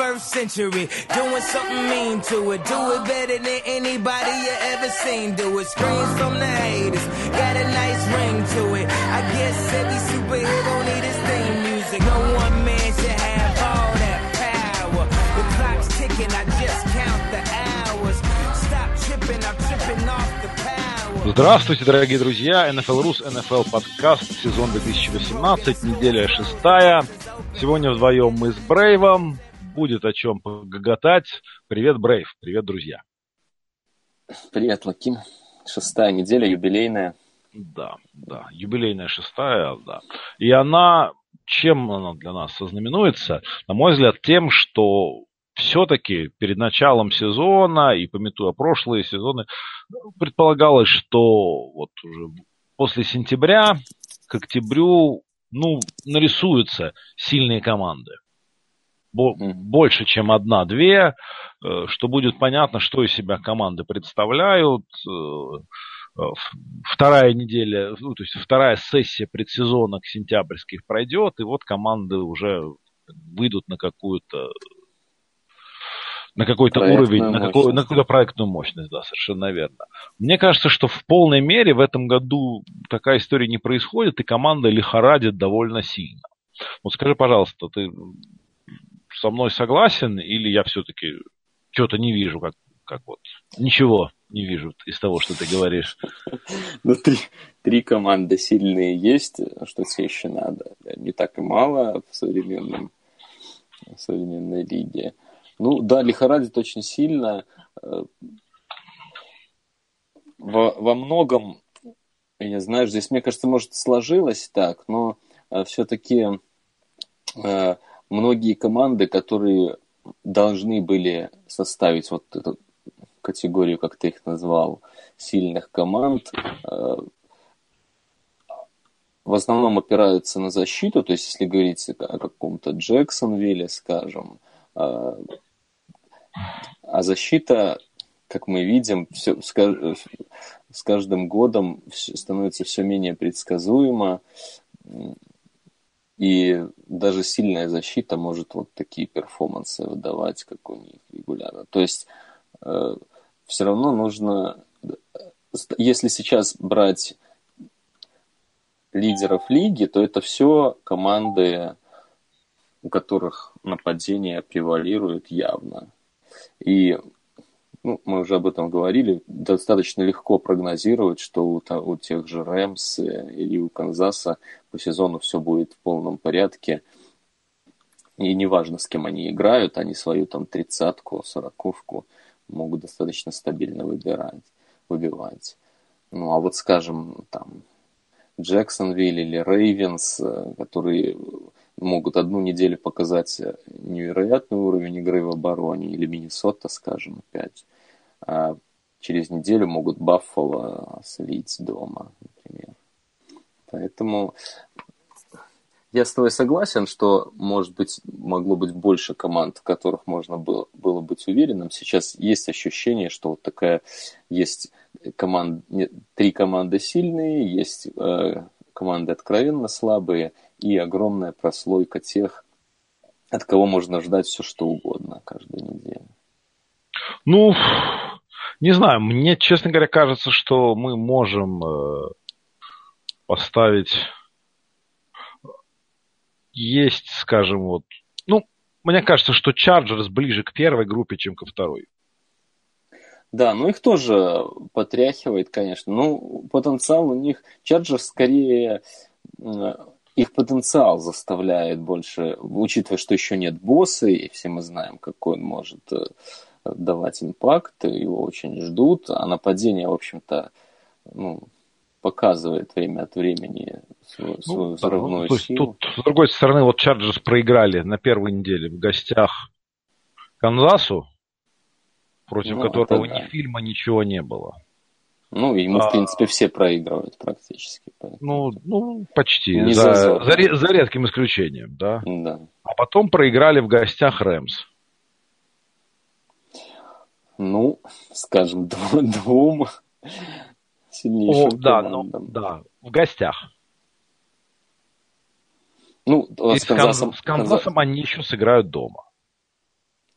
21st century. Doing something mean to it. Do it better than anybody you ever seen. Do it. Screams from the haters. Got a nice ring to it. I guess every superhero need his theme music. No one man should have all that power. The clock's ticking. I just count the hours. Stop tripping. I'm tripping off the. Здравствуйте, дорогие друзья! NFL Рус, NFL подкаст, сезон 2018, неделя шестая. Сегодня вдвоем мы с Брейвом. Будет о чем погоготать. Привет, Брейв. Привет, друзья. Привет, Лаким. Шестая неделя, юбилейная. Да, да, юбилейная шестая, да. И она, чем она для нас ознаменуется? На мой взгляд, тем, что все-таки перед началом сезона и пометуя прошлые сезоны, предполагалось, что вот уже после сентября к октябрю ну, нарисуются сильные команды. Больше, чем одна-две, э, что будет понятно, что из себя команды представляют. Э, вторая неделя, ну, то есть вторая сессия предсезона к сентябрьских пройдет, и вот команды уже выйдут на какую-то на какой-то уровень, на, какой, на какую-то проектную мощность, да, совершенно верно. Мне кажется, что в полной мере в этом году такая история не происходит, и команда лихорадит довольно сильно. Вот скажи, пожалуйста, ты со мной согласен, или я все-таки что-то не вижу, как, как вот, ничего не вижу из того, что ты говоришь. Ну, три, три команды сильные есть, что тебе еще надо. Не так и мало в современном в современной лиге. Ну да, лихорадит очень сильно. Во, во многом, я знаю, здесь, мне кажется, может, сложилось так, но э, все-таки э, многие команды, которые должны были составить вот эту категорию, как ты их назвал, сильных команд, э, в основном опираются на защиту, то есть если говорить о каком-то Джексонвилле, скажем, э, а защита, как мы видим, все, с, каждым годом становится все менее предсказуема. И даже сильная защита может вот такие перформансы выдавать, как у них регулярно. То есть э, все равно нужно, если сейчас брать лидеров лиги, то это все команды, у которых нападение превалирует явно. И ну, мы уже об этом говорили, достаточно легко прогнозировать, что у, у тех же Рэмс или у Канзаса по сезону все будет в полном порядке. И неважно, с кем они играют, они свою там тридцатку, сороковку могут достаточно стабильно выбирать, выбивать. Ну, а вот, скажем, там, Джексонвилл или Рейвенс, э, которые могут одну неделю показать невероятный уровень игры в обороне, или Миннесота, скажем, опять. А через неделю могут Баффало слить дома, например. Поэтому я с тобой согласен, что, может быть, могло быть больше команд, в которых можно было, было быть уверенным. Сейчас есть ощущение, что вот такая есть команд, три команды сильные, есть э, команды откровенно слабые, и огромная прослойка тех, от кого можно ждать все что угодно каждую неделю. Ну, не знаю, мне, честно говоря, кажется, что мы можем э, поставить... Есть, скажем, вот... Ну, мне кажется, что Chargers ближе к первой группе, чем ко второй. Да, ну их тоже потряхивает, конечно. Ну, потенциал у них... Chargers скорее их потенциал заставляет больше, учитывая, что еще нет босса, и все мы знаем, какой он может э, давать импакт, его очень ждут, а нападение, в общем-то, ну, показывает время от времени свою, ну, свою взрывную ну, силу. Тут, с другой стороны, вот Чарджерс проиграли на первой неделе в гостях Канзасу, против ну, которого да. ни фильма, ничего не было. Ну, ему, а... в принципе, все проигрывают практически. Ну, ну, почти. Не за, за, за, за редким исключением, да. Да. А потом проиграли в гостях Рэмс. Ну, скажем, двум сильнейшим О, да, ну, да, в гостях. Ну, с, Канзасом, с Канзасом они еще сыграют дома.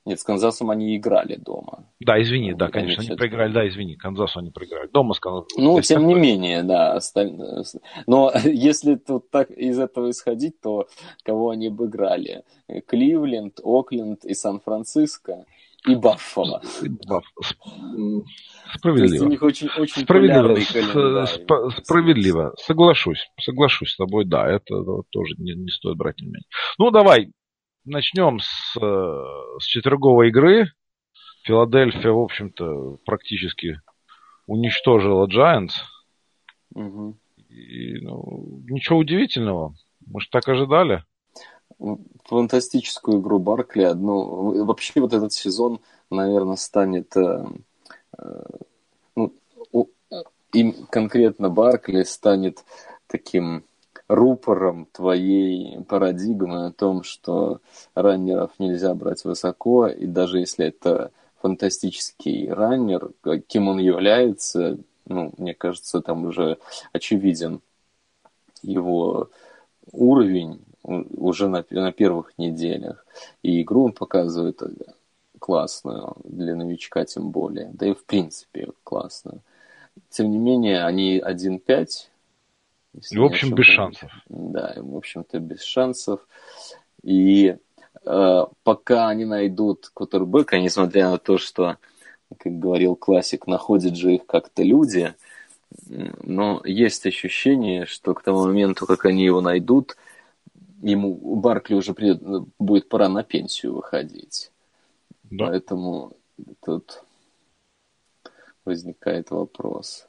Нет, с Канзасом они играли дома. Да, извини, да, конечно, они проиграли, да, извини, Канзасу они проиграли. Дома с Канзасом. Ну, тем не менее, да. Но если тут так из этого исходить, то кого они обыграли? Кливленд, Окленд и Сан-Франциско и Баффало. Справедливо. у них очень, очень справедливо. С, справедливо. Соглашусь. Соглашусь с тобой, да. Это тоже не, не стоит брать внимание. Ну, давай, начнем с, э, с четверговой игры. Филадельфия, в общем-то, практически уничтожила Giants. Угу. И, ну, ничего удивительного. Мы же так ожидали. Фантастическую игру Баркли. Ну, вообще вот этот сезон, наверное, станет... Э, э, ну, им конкретно Баркли станет таким рупором твоей парадигмы о том, что раннеров нельзя брать высоко, и даже если это фантастический раннер, каким он является, ну, мне кажется, там уже очевиден его уровень уже на, на первых неделях. И игру он показывает классную, для новичка тем более, да и в принципе классную. Тем не менее, они 1-5, в общем, без шансов. Да, в общем-то, без шансов. И э, пока они найдут кутербека, несмотря на то, что, как говорил классик, находят же их как-то люди, но есть ощущение, что к тому моменту, как они его найдут, ему Баркли уже придет, будет пора на пенсию выходить. Да. Поэтому тут возникает вопрос.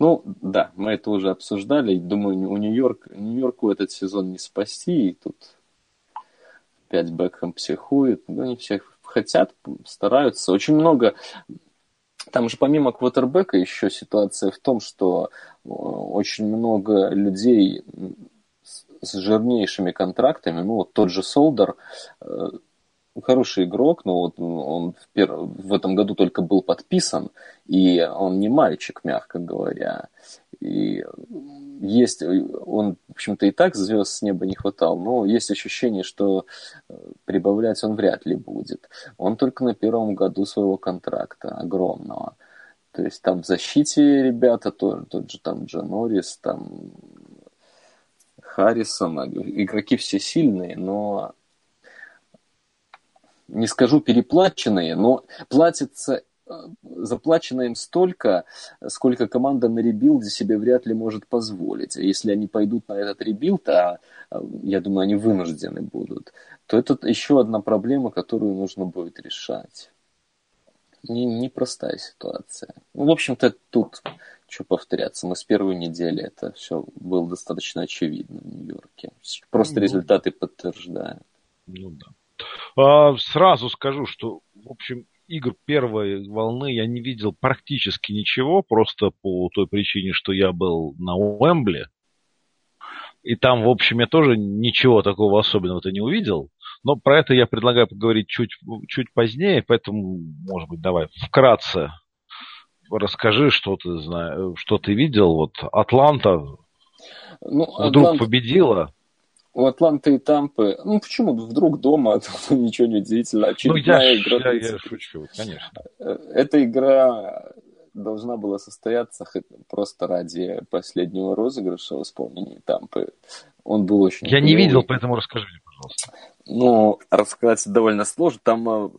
Ну, да, мы это уже обсуждали. Думаю, у Нью-Йорк, Нью-Йорку этот сезон не спасти. И тут опять Бекхэм психует. Ну, они всех хотят, стараются. Очень много... Там же помимо квотербека еще ситуация в том, что э, очень много людей с жирнейшими контрактами, ну вот тот же Солдер, э, хороший игрок, но вот он в, пер... в этом году только был подписан, и он не мальчик, мягко говоря. И есть, он, в общем-то, и так звезд с неба не хватал, но есть ощущение, что э, прибавлять он вряд ли будет. Он только на первом году своего контракта, огромного. То есть там в защите ребята, тот, тот же там Джон Норрис, там Харрисон, игроки все сильные, но не скажу переплаченные, но платится э, заплачено им столько, сколько команда на ребилде себе вряд ли может позволить. А если они пойдут на этот ребилд, а я думаю, они вынуждены будут, то это еще одна проблема, которую нужно будет решать. Не, непростая ситуация. Ну, в общем-то, тут что повторяться. Мы с первой недели это все было достаточно очевидно в Нью-Йорке. Просто ну, результаты подтверждают. Ну да. А, сразу скажу, что, в общем, игр первой волны я не видел практически ничего, просто по той причине, что я был на Уэмбле. И там, в общем, я тоже ничего такого особенного-то не увидел. Но про это я предлагаю поговорить чуть, чуть позднее, поэтому, может быть, давай вкратце расскажи, что ты знаешь, что ты видел. Вот Атланта ну, вдруг Атланта... победила у Атланты и Тампы, ну почему вдруг дома, ничего не удивительного. Ну я, игра, я, я шучу, конечно. Э, эта игра должна была состояться просто ради последнего розыгрыша в исполнении Тампы. Он был очень... Я не видел, поэтому расскажи мне, пожалуйста. Ну, рассказать довольно сложно. Там э,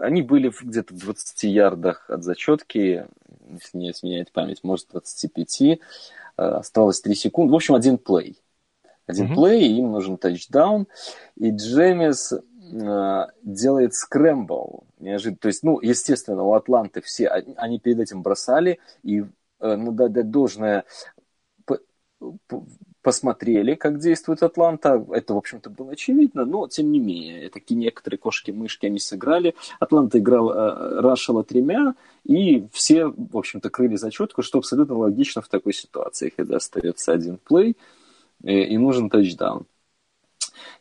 они были где-то в 20 ярдах от зачетки, если не изменяет память, может, 25. Э, осталось 3 секунды. В общем, один плей один mm-hmm. плей, им нужен тачдаун, и Джемис э, делает скрэмбл. Неожиданно. То есть, ну, естественно, у Атланты все, они перед этим бросали, и э, надо дать должное, посмотрели, как действует Атланта. Это, в общем-то, было очевидно, но, тем не менее, такие некоторые кошки-мышки они сыграли. Атланта играл, э, рашила тремя, и все, в общем-то, крыли зачетку, что абсолютно логично в такой ситуации, когда остается один плей – и нужен тачдаун.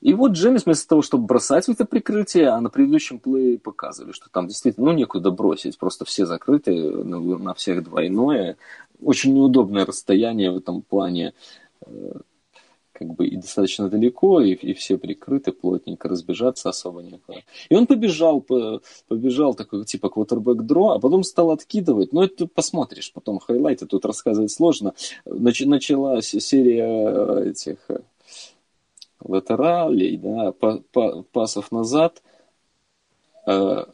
И вот Джеймс вместо того, чтобы бросать в это прикрытие, а на предыдущем плее показывали, что там действительно ну, некуда бросить, просто все закрыты, на, на всех двойное. Очень неудобное расстояние в этом плане. Как бы и достаточно далеко, и, и все прикрыты, плотненько разбежаться особо некуда. И он побежал, по, побежал такой типа квотербек дро, а потом стал откидывать. Ну, это посмотришь, потом хайлайты тут рассказывать сложно. Нач, началась серия этих э, латералей, да, па, па, пасов назад, э,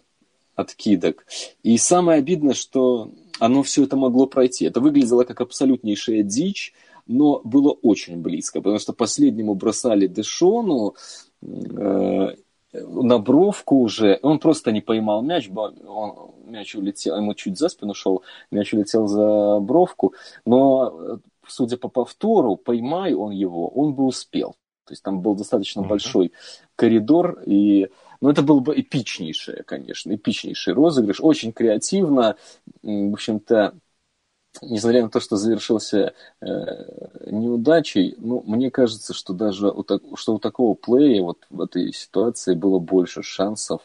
откидок. И самое обидное, что оно все это могло пройти. Это выглядело как абсолютнейшая дичь, но было очень близко, потому что последнему бросали Дэшону, э, на бровку уже, он просто не поймал мяч, он, мяч улетел, ему чуть за спину шел, мяч улетел за бровку, но, судя по повтору, поймай он его, он бы успел. То есть там был достаточно mm-hmm. большой коридор, и ну, это был бы эпичнейший, конечно, эпичнейший розыгрыш, очень креативно, в общем-то, несмотря на то, что завершился э, неудачей, ну, мне кажется, что даже у, так, что у такого плея вот в этой ситуации было больше шансов,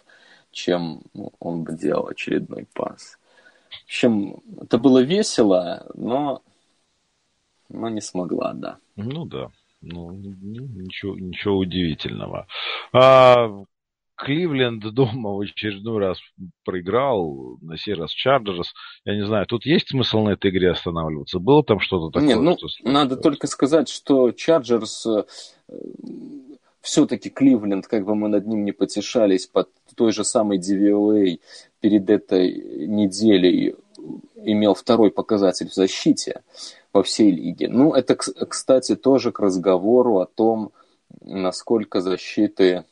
чем ну, он бы делал очередной пас. В общем, это было весело, но, но не смогла, да. Ну да. Ну, ничего, ничего удивительного. А, Кливленд дома в очередной раз проиграл, на сей раз Чарджерс. Я не знаю, тут есть смысл на этой игре останавливаться? Было там что-то такое? Нет, ну, что надо только сказать, что Чарджерс э, все-таки Кливленд, как бы мы над ним не потешались, под той же самой DVOA перед этой неделей имел второй показатель в защите по всей лиге. Ну, это, кстати, тоже к разговору о том, насколько защиты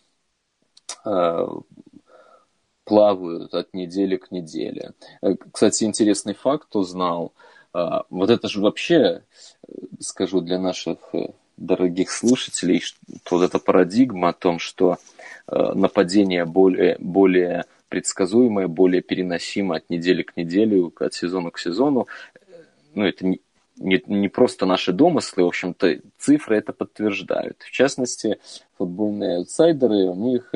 плавают от недели к неделе. Э, кстати, интересный факт узнал. Э, вот это же вообще, скажу для наших дорогих слушателей, вот эта парадигма о том, что нападение более, более предсказуемое, более переносимое от недели к неделе, от сезона к сезону, ну, это не, не, просто наши домыслы, в общем-то, цифры это подтверждают. В частности, футбольные аутсайдеры, у них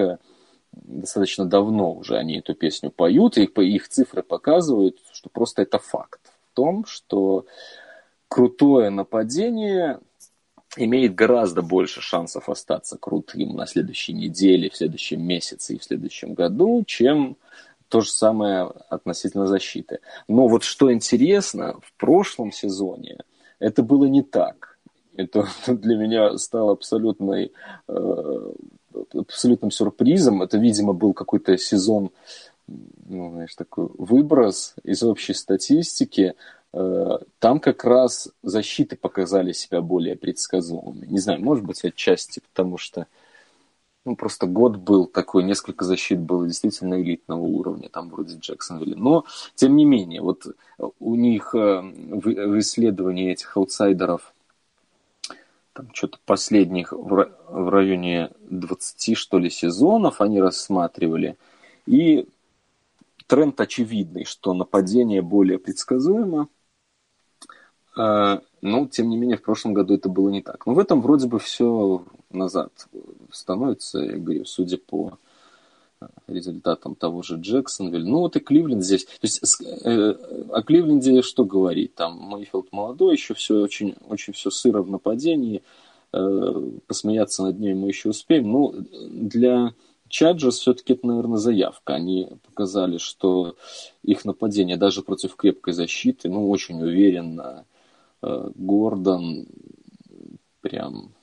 достаточно давно уже они эту песню поют, и их цифры показывают, что просто это факт в том, что крутое нападение имеет гораздо больше шансов остаться крутым на следующей неделе, в следующем месяце и в следующем году, чем то же самое относительно защиты. Но вот что интересно, в прошлом сезоне это было не так. Это для меня стало абсолютной э, абсолютным сюрпризом. Это, видимо, был какой-то сезон, ну, знаешь, такой выброс из общей статистики. Э, там как раз защиты показали себя более предсказуемыми. Не знаю, может быть, отчасти потому, что ну, просто год был такой, несколько защит было действительно элитного уровня, там вроде Джексонвилля. Но, тем не менее, вот у них э, в исследовании этих аутсайдеров там что-то последних в, в районе 20, что ли, сезонов они рассматривали. И тренд очевидный, что нападение более предсказуемо. Но, тем не менее, в прошлом году это было не так. Но в этом вроде бы все назад становится, я говорю, судя по результатом того же Джексонвиль. Ну вот и Кливленд здесь. То есть э, о Кливленде что говорить? Там Мейфилд молодой, еще все очень, очень все сыро в нападении. Э, посмеяться над ней мы еще успеем. Ну, для Чаджерс все-таки это, наверное, заявка. Они показали, что их нападение даже против крепкой защиты, ну, очень уверенно. Э, Гордон прям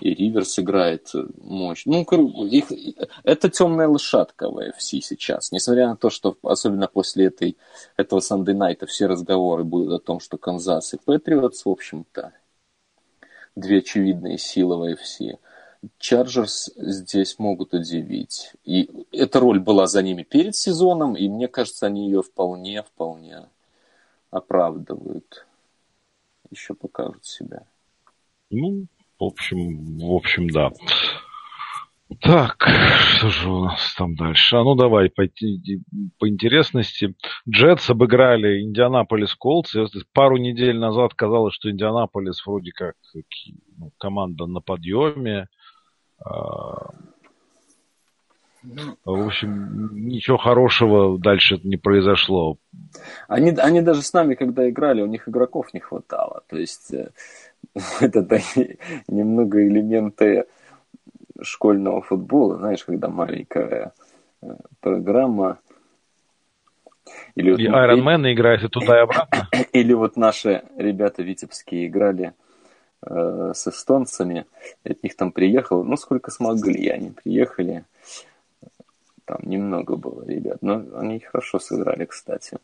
и Риверс играет мощь. Ну, их, это темная лошадка в AFC сейчас. Несмотря на то, что особенно после этой, этого Sunday Night все разговоры будут о том, что Канзас и Патриотс, в общем-то, две очевидные силы в AFC. Чарджерс здесь могут удивить. И эта роль была за ними перед сезоном, и мне кажется, они ее вполне-вполне оправдывают. Еще покажут себя. Ну, в общем, в общем, да. Так, что же у нас там дальше? А ну давай, по, по интересности. Джетс обыграли Индианаполис Колдс. Пару недель назад казалось, что Индианаполис вроде как ну, команда на подъеме. А, в общем, ничего хорошего дальше не произошло. Они, они даже с нами, когда играли, у них игроков не хватало. То есть э, это немного элементы школьного футбола, знаешь, когда маленькая э, программа. Или вот, и Iron Man играет и туда и обратно. Или вот наши ребята витебские играли э, с эстонцами. От них там приехал, ну, сколько смогли, они приехали. Там немного было ребят, но они хорошо сыграли, кстати.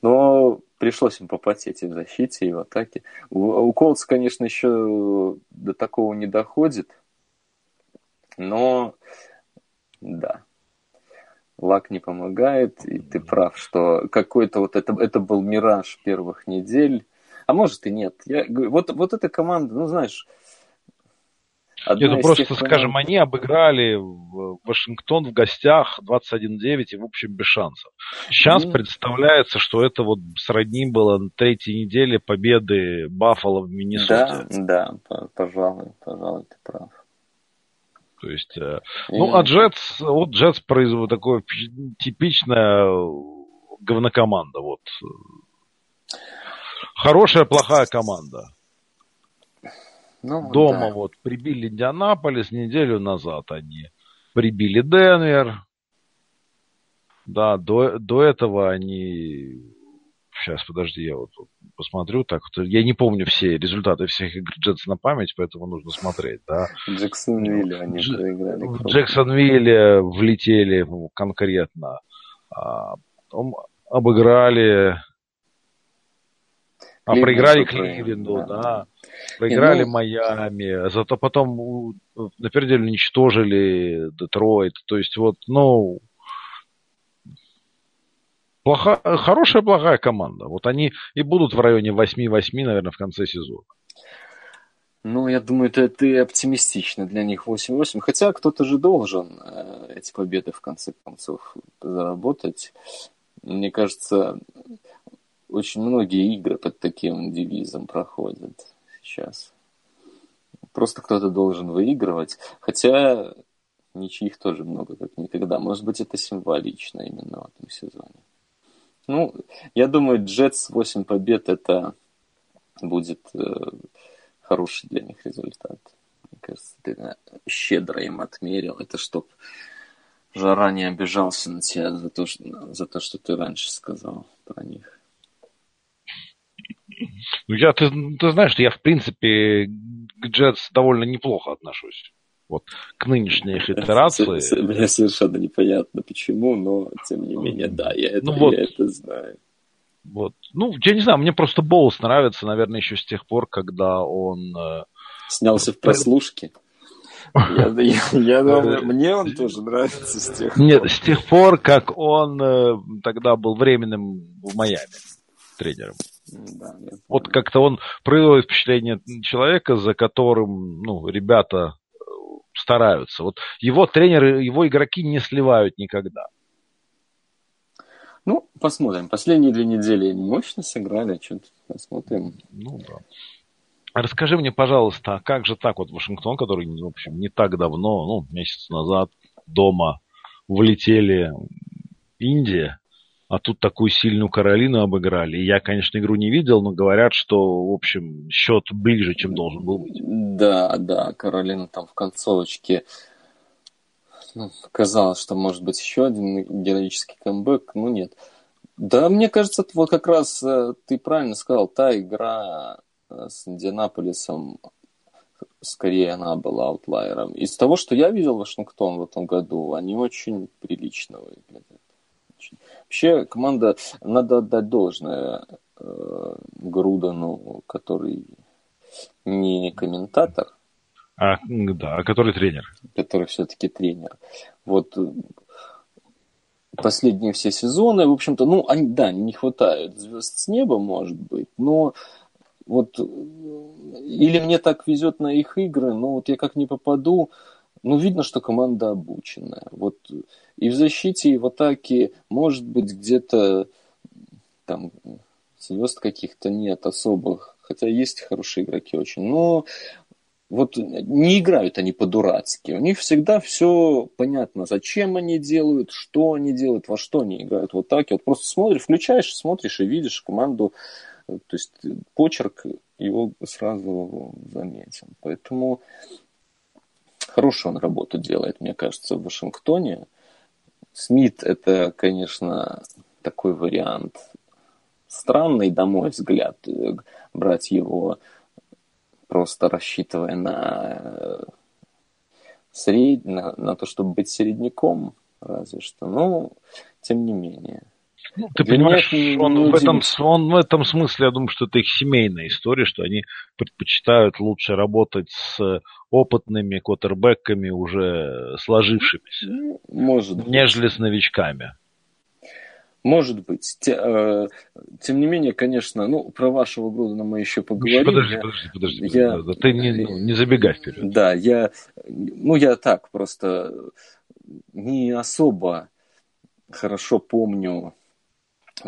Но пришлось им попотеть и в защите, и в атаке. У, Колдс, конечно, еще до такого не доходит, но да, лак не помогает, и ты прав, что какой-то вот это, это был мираж первых недель, а может и нет. Я, вот, вот эта команда, ну знаешь, Одна Нет, ну просто, тех, скажем, они обыграли Вашингтон в гостях 21-9 и, в общем, без шансов. Сейчас mm. представляется, что это вот сродни было на третьей неделе победы Баффала в Миннесоте. Да, да, пожалуй, пожалуй, ты прав. То есть, mm. ну, а Джетс, вот Джетс производит такое типичная говнокоманда, вот. Хорошая, плохая команда. Ну, Дома да. вот прибили Индианаполис неделю назад они. Прибили Денвер. Да, до, до этого они... Сейчас, подожди, я вот посмотрю. Так, я не помню все результаты всех игр Джетс на память, поэтому нужно смотреть, да. Джексонвилле они Дж... проиграли. В Джексонвилле влетели конкретно. А, обыграли... А проиграли Кливленду, да. да. Проиграли ну... Майами, зато потом на первой деле уничтожили Детройт. То есть вот, ну, плохая, хорошая, плохая команда. Вот они и будут в районе 8-8, наверное, в конце сезона. Ну, я думаю, это ты оптимистично для них 8-8. Хотя кто-то же должен э, эти победы в конце концов заработать. Мне кажется, очень многие игры под таким девизом проходят сейчас. Просто кто-то должен выигрывать. Хотя ничьих тоже много, как никогда. Может быть, это символично именно в этом сезоне. Ну, я думаю, Джетс 8 побед это будет э, хороший для них результат. Мне кажется, ты щедро им отмерил. Это чтоб Жара не обижался на тебя за то, что, за то, что ты раньше сказал про них. Ну, я, ты, ты знаешь, что я, в принципе, к Джетс довольно неплохо отношусь. Вот, к нынешней их итерации. Мне совершенно непонятно почему, но тем не менее, да, я это, ну, вот, я это знаю. Вот. Ну, я не знаю, мне просто Боус нравится, наверное, еще с тех пор, когда он... Э, Снялся в прослушке. Я, я, я думаю, мне он тоже нравится с тех пор. Нет, с тех пор, как он э, тогда был временным в Майами тренером. Да, вот как-то он производит впечатление человека, за которым ну, ребята э, стараются. Вот его тренеры, его игроки не сливают никогда. Ну, посмотрим. Последние две недели мощно сыграли, что-то посмотрим. Ну да. Расскажи мне, пожалуйста, а как же так вот Вашингтон, который, в общем, не так давно, ну, месяц назад дома влетели Индия, а тут такую сильную Каролину обыграли. Я, конечно, игру не видел, но говорят, что, в общем, счет ближе, чем должен был быть. Да, да, Каролина там в концовочке ну, казалось, что может быть еще один героический камбэк, но нет. Да, мне кажется, вот как раз э, ты правильно сказал, та игра э, с Индианаполисом, скорее она была аутлайером. Из того, что я видел Вашингтон в этом году, они очень прилично выглядят. Вообще команда, надо отдать должное э, Грудану, который не комментатор. А, да, а который тренер. Который все-таки тренер. Вот э, последние все сезоны, в общем-то, ну, они, да, не хватает звезд с неба, может быть, но вот э, или мне так везет на их игры, но вот я как не попаду, ну, видно, что команда обученная. Вот и в защите, и в атаке, может быть, где-то там звезд каких-то нет особых, хотя есть хорошие игроки очень, но вот не играют они по-дурацки. У них всегда все понятно, зачем они делают, что они делают, во что они играют. Вот так вот просто смотришь, включаешь, смотришь и видишь команду, то есть почерк его сразу заметен. Поэтому хорошую он работу делает, мне кажется, в Вашингтоне. Смит это, конечно, такой вариант странный, на мой взгляд, брать его просто рассчитывая на, сред... на, на то, чтобы быть середняком, разве что. Но, тем не менее. Ну, ты понимаешь, он, в этом, он в этом смысле, я думаю, что это их семейная история, что они предпочитают лучше работать с опытными квотербеками, уже сложившимися, ну, Может нежели с новичками. Может быть. Э, тем не менее, конечно, ну, про вашего Грудена мы еще поговорим. Подожди, подожди, подожди. Я... подожди. Ты не, не забегай вперед. Да, я, ну, я так просто не особо хорошо помню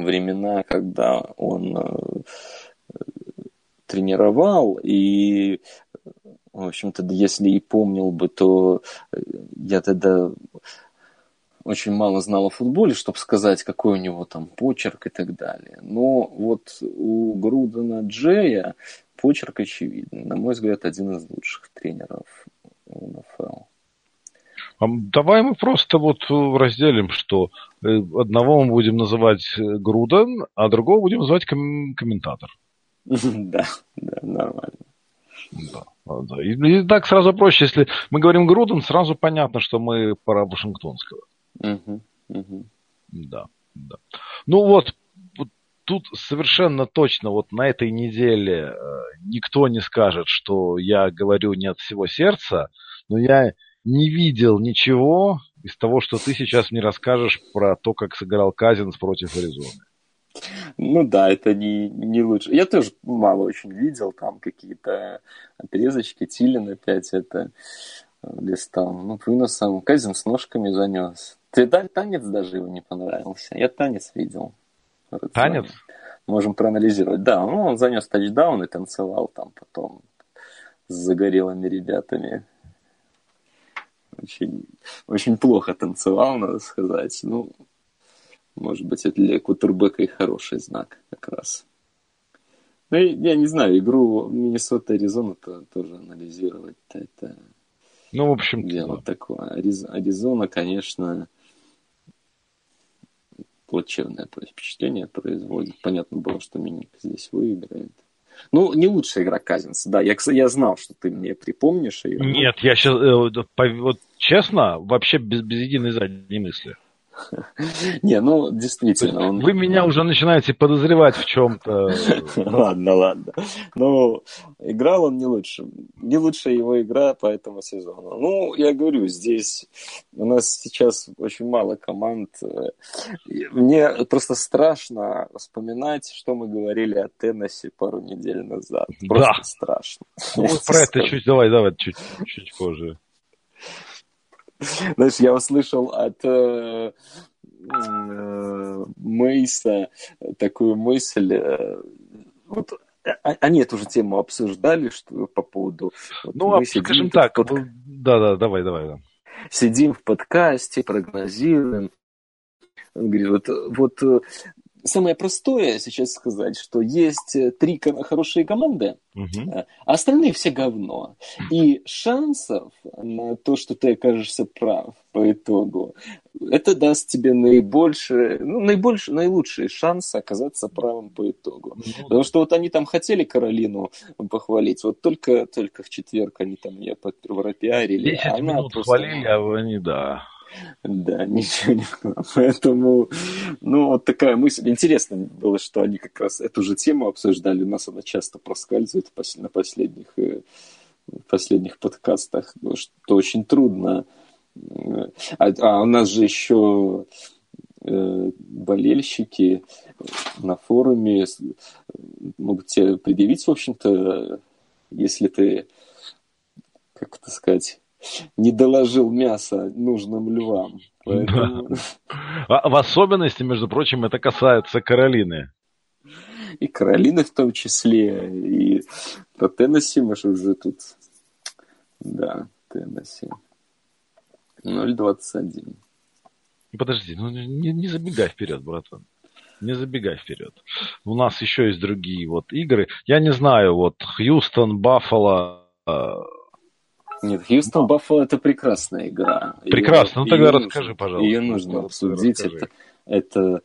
времена, когда он э, тренировал, и, в общем-то, если и помнил бы, то я тогда очень мало знал о футболе, чтобы сказать, какой у него там почерк и так далее. Но вот у Грудена Джея почерк очевидный. На мой взгляд, один из лучших тренеров НФЛ. Давай мы просто вот разделим, что э, одного мы будем называть э, Груден, а другого будем называть ком- комментатор. Да, да, нормально. Да, да. И, и так сразу проще, если мы говорим Груден, сразу понятно, что мы пора Вашингтонского. Угу, угу. Да, да. Ну вот, вот тут совершенно точно вот на этой неделе э, никто не скажет, что я говорю не от всего сердца, но я не видел ничего из того, что ты сейчас мне расскажешь про то, как сыграл Казинс против Аризоны. Ну да, это не, не лучше. Я тоже мало очень видел, там какие-то отрезочки, Тилин опять это листал. Ну, выносом Казин с ножками занес. Ты танец даже его не понравился. Я танец видел. Танец? Можем проанализировать. Да, ну, он занес тачдаун и танцевал там потом с загорелыми ребятами. Очень, очень плохо танцевал, надо сказать. Ну, может быть, это для Кутербека и хороший знак как раз. Ну, я не знаю, игру Миннесота-Аризона -то тоже анализировать -то это ну, в общем дело да. такое. Аризона, конечно, плачевное впечатление производит. Понятно было, что Миник здесь выиграет. Ну, не лучшая игра Казинса, да. Я, я знал, что ты мне припомнишь ее. Нет, я сейчас, э, вот честно, вообще без, без единой задней мысли. Не, ну, действительно. Он... Вы меня уже начинаете подозревать в чем-то. Ладно, ладно. Ну, играл он не лучше. Не лучшая его игра по этому сезону. Ну, я говорю, здесь у нас сейчас очень мало команд. Мне просто страшно вспоминать, что мы говорили о Теннессе пару недель назад. Просто да. страшно. Ну, про это чуть, давай, давай, чуть, чуть позже. Знаешь, я услышал от э, э, Мейса такую мысль. Э, вот, а, они эту же тему обсуждали что, по поводу... Вот ну, скажем так, под... да-да, давай, давай. Да. Сидим в подкасте, прогнозируем. Он говорит, вот, вот самое простое сейчас сказать, что есть э, три хорошие команды, угу. а остальные все говно. И шансов на то, что ты окажешься прав по итогу, это даст тебе наибольший, ну, наибольший, наилучший шанс оказаться правым по итогу. Ну, Потому что вот они там хотели Каролину похвалить, вот только, только в четверг они там ее пропиарили. 10 а минут просто... хвалили, а они, да. Да, ничего не. Поэтому, ну, вот такая мысль. Интересно было, что они как раз эту же тему обсуждали. У нас она часто проскальзывает на последних, э, последних подкастах, что очень трудно. А, а у нас же еще э, болельщики на форуме могут тебе предъявить, в общем-то, если ты, как это сказать, не доложил мясо нужным львам. Поэтому... Да. А в особенности, между прочим, это касается Каролины. И Каролины в том числе, и про Теннесси мы же уже тут... Да, Теннесси. 0.21. Подожди, ну не, не забегай вперед, братан. не забегай вперед. У нас еще есть другие вот игры. Я не знаю, вот Хьюстон, Баффало. Э, Нет, Хьюстон, Баффало это прекрасная игра. Прекрасно. Ее, ну тогда расскажи, нужно, пожалуйста. Ее нужно обсудить. Это, это,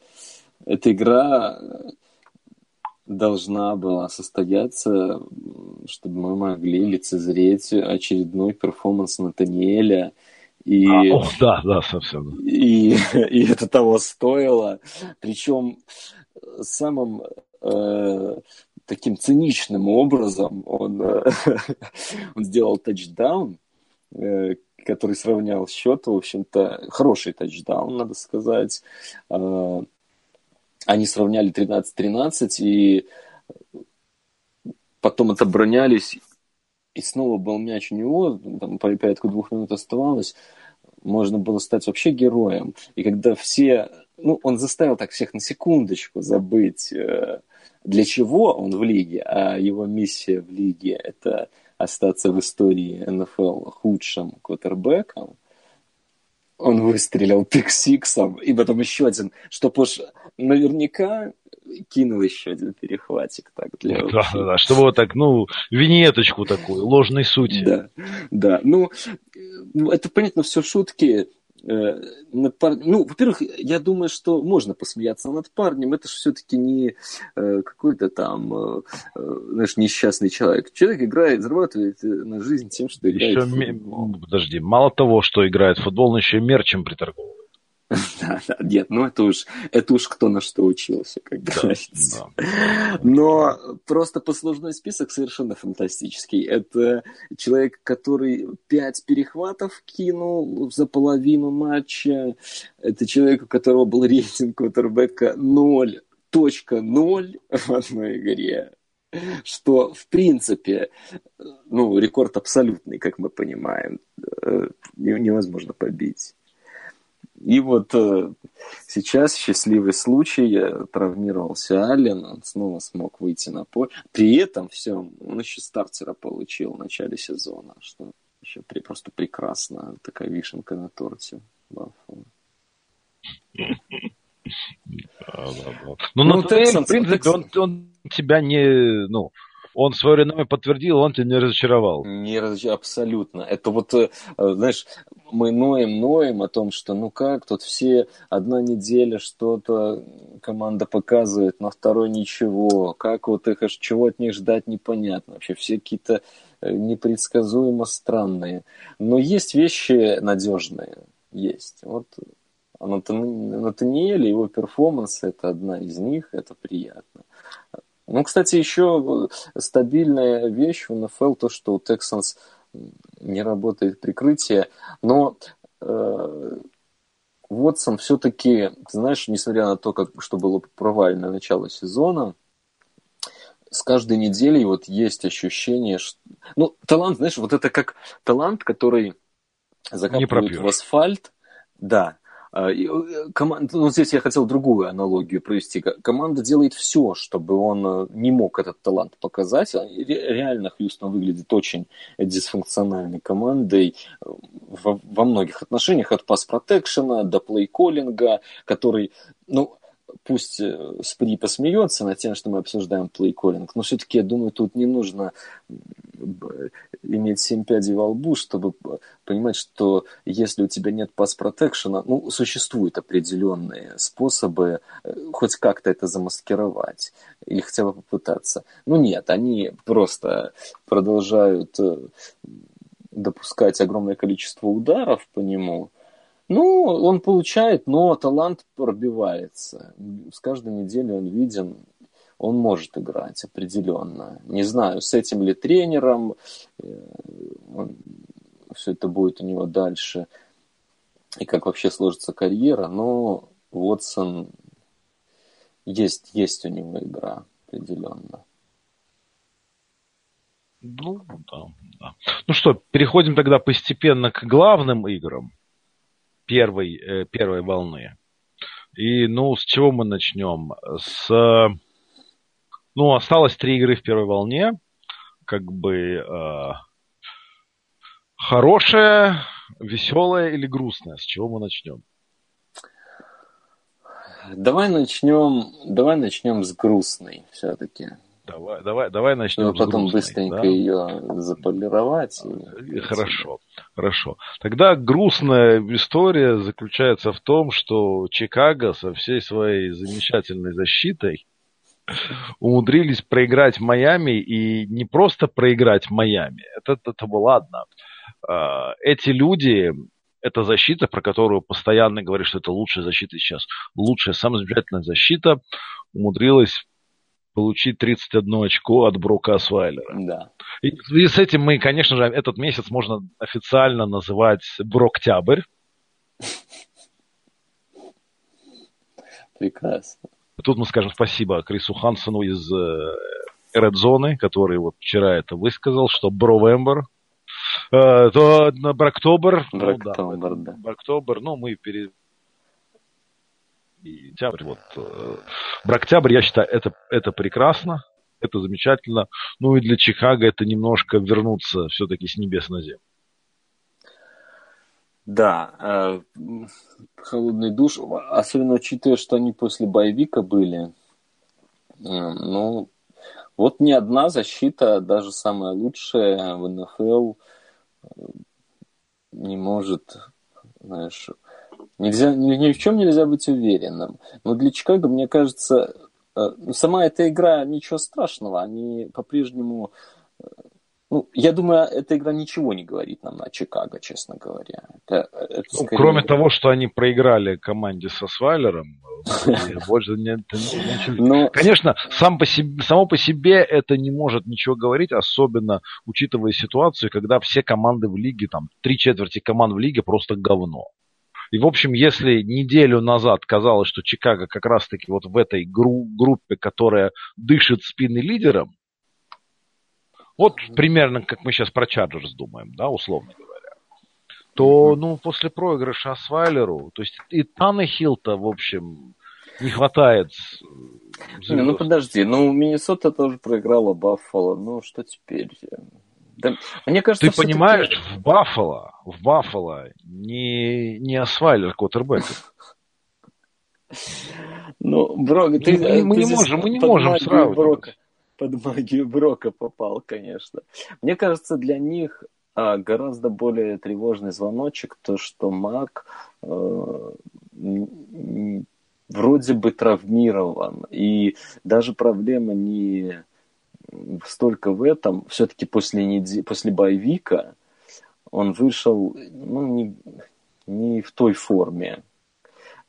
эта игра должна была состояться, чтобы мы могли лицезреть очередной перформанс Натаниэля. И, а, о, да, да, совсем. И, и это того стоило. Причем самым э, таким циничным образом он, э, он сделал тачдаун, э, который сравнял счет, в общем-то, хороший тачдаун, надо сказать. Э, они сравняли 13-13, и потом отобронялись, и снова был мяч у него, там порядка двух минут оставалось, можно было стать вообще героем. И когда все... Ну, он заставил так всех на секундочку забыть, э, для чего он в лиге, а его миссия в лиге – это остаться в истории НФЛ худшим квотербеком, он выстрелил пиксиксом, и потом еще один, чтоб уж наверняка кинул еще один перехватик так для да, да, да, чтобы вот так, ну, винеточку такую, ложной сути. Да, да, ну, это понятно, все шутки, Э. Ну, во-первых, я думаю, что можно посмеяться над парнем. Это же все-таки не э, какой-то там, э, э, знаешь, несчастный человек. Человек играет, зарабатывает на жизнь тем, что играет еще в футбол. Подожди, мало того, что играет в футбол, он еще мерчем приторговывает. Да, да, нет, ну это уж, это уж кто на что учился, как говорится. Да. Но просто послужной список совершенно фантастический. Это человек, который пять перехватов кинул за половину матча. Это человек, у которого был рейтинг квотербека 0.0 в одной игре что, в принципе, ну, рекорд абсолютный, как мы понимаем, э, невозможно побить. И вот э, сейчас счастливый случай, э, травмировался Аллен, он снова смог выйти на поле. При этом все, он еще стартера получил в начале сезона, что еще при, просто прекрасно, такая вишенка на торте. Баффало. Ну, ну, в принципе, он, он тебя не, ну, он свое реноме подтвердил, он тебя не разочаровал. Не разочаровал, абсолютно. Это вот, э, знаешь, мы ноем, ноем о том, что ну как, тут все одна неделя что-то команда показывает, на второй ничего. Как вот их, чего от них ждать, непонятно. Вообще все какие-то э, непредсказуемо странные. Но есть вещи надежные. Есть. Вот Натаниэль, его перформанс, это одна из них, это приятно. Ну, кстати, еще стабильная вещь в НФЛ, то, что у Texans не работает прикрытие, но э, Вотсон все-таки, ты знаешь, несмотря на то, как, что было провальное начало сезона, с каждой неделей вот есть ощущение, что... Ну, талант, знаешь, вот это как талант, который закапывают в асфальт, да, э, команда, ну, здесь я хотел другую аналогию провести. Команда делает все, чтобы он э, не мог этот талант показать. Реально Хьюстон выглядит очень дисфункциональной командой э, во, во многих отношениях. От пас-протекшена до плей-коллинга, который, ну, пусть э, Спри посмеется над тем, что мы обсуждаем плейколлинг, но все-таки, я думаю, тут не нужно иметь семь пядей во лбу, чтобы понимать, что если у тебя нет пас-протекшена, ну, существуют определенные способы э, хоть как-то это замаскировать или хотя бы попытаться. Ну, нет, они просто продолжают э, допускать огромное количество ударов по нему, ну, он получает, но талант пробивается. С каждой неделей он виден, он может играть определенно. Не знаю, с этим ли тренером, э, он, все это будет у него дальше, и как вообще сложится карьера, но Уотсон есть, есть у него игра определенно. Ну, да, да. Ну что, переходим тогда постепенно к главным играм первой, э, первой волны. И, ну, с чего мы начнем? С... Ну, осталось три игры в первой волне. Как бы э, хорошая, веселая или грустная? С чего мы начнем? Давай начнем, давай начнем с грустной все-таки. Давай, давай, давай начнем. Ну, потом грустной, быстренько да? ее заполировать. И... Хорошо, хорошо. Тогда грустная история заключается в том, что Чикаго со всей своей замечательной защитой умудрились проиграть Майами и не просто проиграть Майами. Это, это, это ладно. А, эти люди, эта защита, про которую постоянно говорят, что это лучшая защита сейчас, лучшая, самая замечательная защита, умудрилась получить 31 очко от Брока Асвайлера. Да. И, и с этим мы, конечно же, этот месяц можно официально называть Броктябрь. Прекрасно. Тут мы скажем спасибо Крису Хансону из э, Red Zone, который вот вчера это высказал, что Бровембер, э, то Броктобер, Броктобер, ну, да, да. Броктобер, ну, мы перед и октябрь, вот, э, Броктябрь, я считаю, это, это прекрасно, это замечательно. Ну и для Чикаго это немножко вернуться все-таки с небес на землю. Да, э, холодный душ, особенно учитывая, что они после боевика были. Э, ну, вот ни одна защита, даже самая лучшая в НФЛ, э, не может, знаешь, нельзя, ни, ни в чем нельзя быть уверенным. Но для Чикаго, мне кажется, э, сама эта игра ничего страшного, они по-прежнему э, ну, я думаю, эта игра ничего не говорит нам на Чикаго, честно говоря. Это, это ну, скорее... Кроме того, что они проиграли команде со Свайлером, больше нет. Но... Конечно, сам по себе, само по себе это не может ничего говорить, особенно учитывая ситуацию, когда все команды в лиге, там, три четверти команд в лиге просто говно. И, в общем, если неделю назад казалось, что Чикаго как раз-таки вот в этой гру- группе, которая дышит спины лидером, вот примерно как мы сейчас про Чарджерс думаем, да, условно говоря. То, ну, после проигрыша Асвайлеру, то есть и Таннехилл-то, в общем, не хватает. Не, ну подожди, ну Миннесота тоже проиграла Баффало, ну что теперь? Да, мне кажется, Ты понимаешь, в Баффало, в Баффало не, не Асвайлер квотербек. Ну, Брок, ты, мы, мы не можем, мы не можем сравнивать. Брока под магию Брока попал, конечно. Мне кажется, для них а, гораздо более тревожный звоночек то, что Мак э, вроде бы травмирован. И даже проблема не столько в этом. Все-таки после, недель, после боевика он вышел ну, не, не в той форме,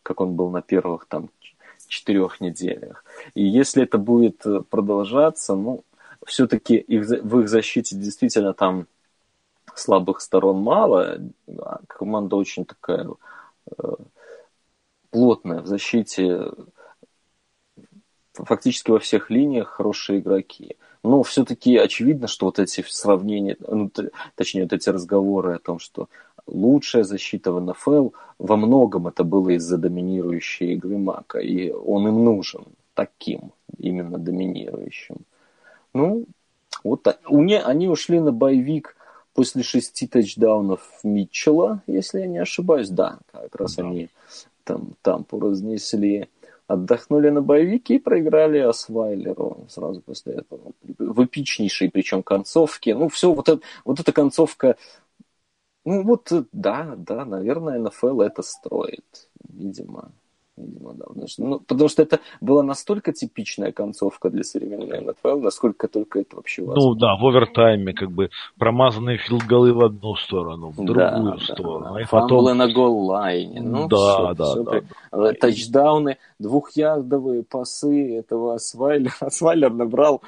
как он был на первых там четырех неделях. И если это будет продолжаться, ну, все-таки в их защите действительно там слабых сторон мало. А команда очень такая э, плотная в защите. Фактически во всех линиях хорошие игроки. Но все-таки очевидно, что вот эти сравнения, ну, точнее, вот эти разговоры о том, что лучшая защита в НФЛ, во многом это было из-за доминирующей игры Мака, и он им нужен таким, именно доминирующим. Ну, вот у не, они ушли на боевик после шести тачдаунов Митчелла, если я не ошибаюсь. Да, как раз да. они там, там разнесли. Отдохнули на боевике и проиграли Асвайлеру сразу после этого. В эпичнейшей, причем, концовке. Ну, все, вот, это, вот эта концовка ну вот, э, да, да, наверное, НФЛ это строит, видимо. Видимо, да. Потому что, ну, потому что это была настолько типичная концовка для современной НФЛ, насколько только это вообще возможно. Ну да, в овертайме как бы промазанные филголы в одну сторону, в другую да, сторону. Да, И потом... на гол-лайне. Ну, да, все, да, все, да, да. Тачдауны, двухярдовые пасы этого Асвайлер. Асвайлер набрал,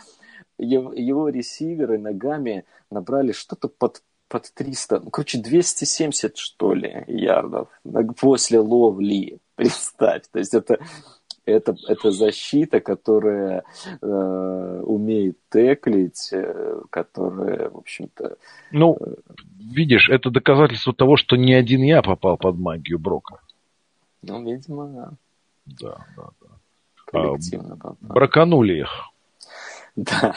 его, его ресиверы ногами набрали что-то под под 300, ну, короче, 270, что ли, ярдов после ловли, представь. То есть это, это, это защита, которая э, умеет теклить, э, которая, в общем-то... Ну, э, видишь, это доказательство того, что не один я попал под магию Брока. Ну, видимо, да. Да, да, да. Коллективно а, попал. Браканули их. Да.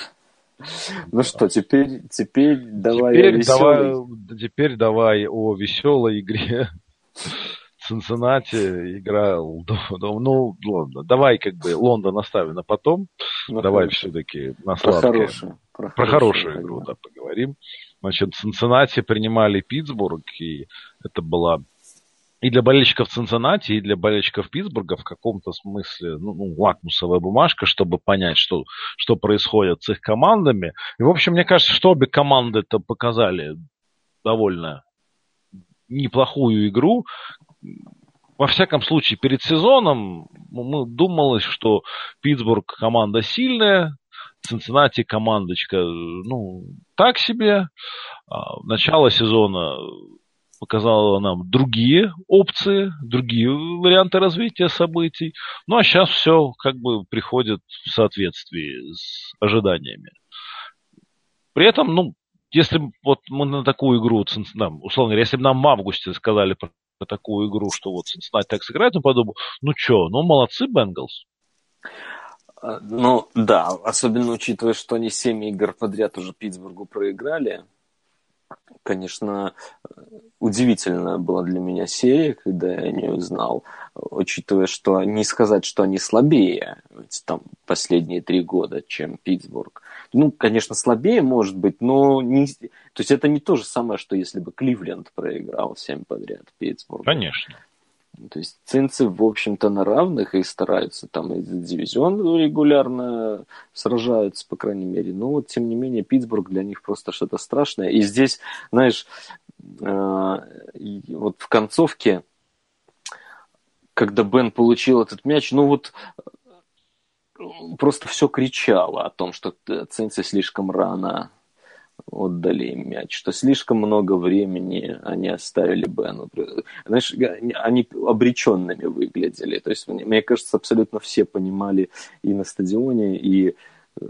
Ну что, теперь, теперь давай теперь давай, теперь давай о веселой игре Цинциннати играл, ну, ладно, давай как бы Лондон оставим на потом, ну, давай все-таки на сладкое. Про хорошую, про, про хорошую игру, да, поговорим. Значит, Цинциннати принимали Питтсбург, и это была и для болельщиков Цинциннати, и для болельщиков Питтсбурга в каком-то смысле ну, ну, лакмусовая бумажка, чтобы понять, что, что происходит с их командами. И, в общем, мне кажется, что обе команды это показали довольно неплохую игру. Во всяком случае, перед сезоном мы думалось, что Питтсбург команда сильная, Цинциннати командочка, ну, так себе. А, начало сезона показала нам другие опции, другие варианты развития событий. Ну а сейчас все как бы приходит в соответствии с ожиданиями. При этом, ну, если вот мы на такую игру, условно говоря, если бы нам в августе сказали про такую игру, что вот Cincinnati так сыграет, ну подумал, ну что, ну молодцы Бенгалс. А, ну да, особенно учитывая, что они 7 игр подряд уже Питтсбургу проиграли конечно, удивительная была для меня серия, когда я не узнал, учитывая, что не сказать, что они слабее, там последние три года, чем Питтсбург. Ну, конечно, слабее может быть, но не... То есть это не то же самое, что если бы Кливленд проиграл всем подряд Питтсбург. Конечно. То есть цинцы, в общем-то, на равных и стараются там и дивизион регулярно сражаются, по крайней мере. Но вот, тем не менее, Питтсбург для них просто что-то страшное. И здесь, знаешь, э, вот в концовке, когда Бен получил этот мяч, ну вот просто все кричало о том, что цинцы слишком рано отдали им мяч, что слишком много времени они оставили Бену. Знаешь, они обреченными выглядели. То есть, мне кажется, абсолютно все понимали и на стадионе, и э,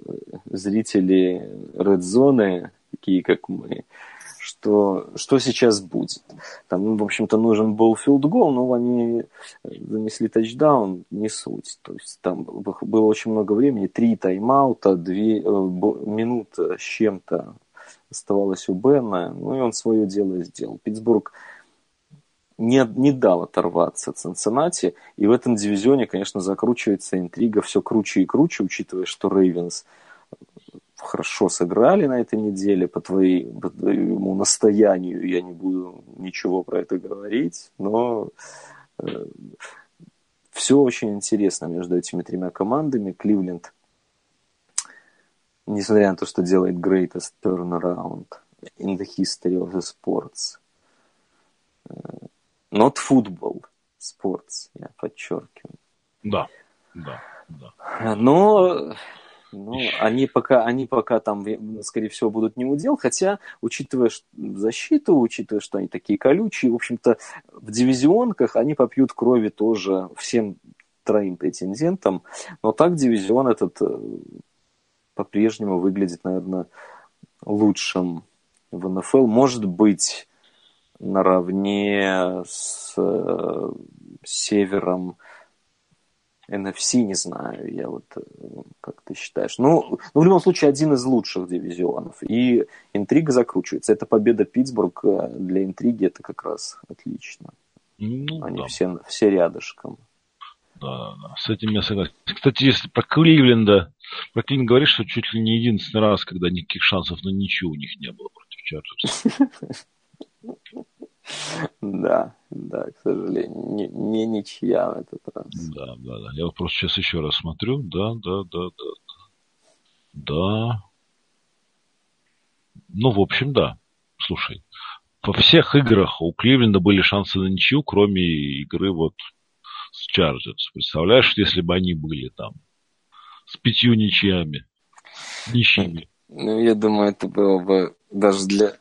зрители Zone, такие как мы, что, что сейчас будет. Там, в общем-то, нужен был филдгол, но они занесли тачдаун, не суть. То есть там было очень много времени, три тайм-аута, две, э, минута с чем-то оставалось у Бена, ну и он свое дело сделал. Питтсбург не, не дал оторваться Цинциннати, и в этом дивизионе, конечно, закручивается интрига все круче и круче, учитывая, что Рейвенс хорошо сыграли на этой неделе, по, твоей, по твоему настоянию я не буду ничего про это говорить, но э, все очень интересно между этими тремя командами. Кливленд несмотря на то, что делает greatest turnaround in the history of the sports. Э, not football, sports, я подчеркиваю. Да, да, да. Но ну, они пока, они пока там, скорее всего, будут не удел, хотя, учитывая защиту, учитывая, что они такие колючие, в общем-то, в дивизионках они попьют крови тоже всем троим претендентам, но так дивизион этот э, по-прежнему выглядит, наверное, лучшим в НФЛ. Может быть, наравне с э, севером NFC, не знаю, я вот, э, как ты считаешь. Ну, ну, в любом случае, один из лучших дивизионов. И интрига закручивается. Это победа Питтсбург для интриги, это как раз отлично. Ну, Они да. все, все рядышком. Да, да, с этим я согласен. Кстати, если про Кливленда, про Кливленд говоришь, что чуть ли не единственный раз, когда никаких шансов на ничего у них не было против Чарджерс. Да, да, к сожалению, не, не ничья в этот раз. Да, да, да. Я вот просто сейчас еще раз смотрю. Да, да, да, да. Да. Ну, в общем, да. Слушай, во всех играх у Кливленда были шансы на ничью, кроме игры вот с Чарджерс. Представляешь, если бы они были там с пятью ничьями, ничьими. Ну, я думаю, это было бы даже для,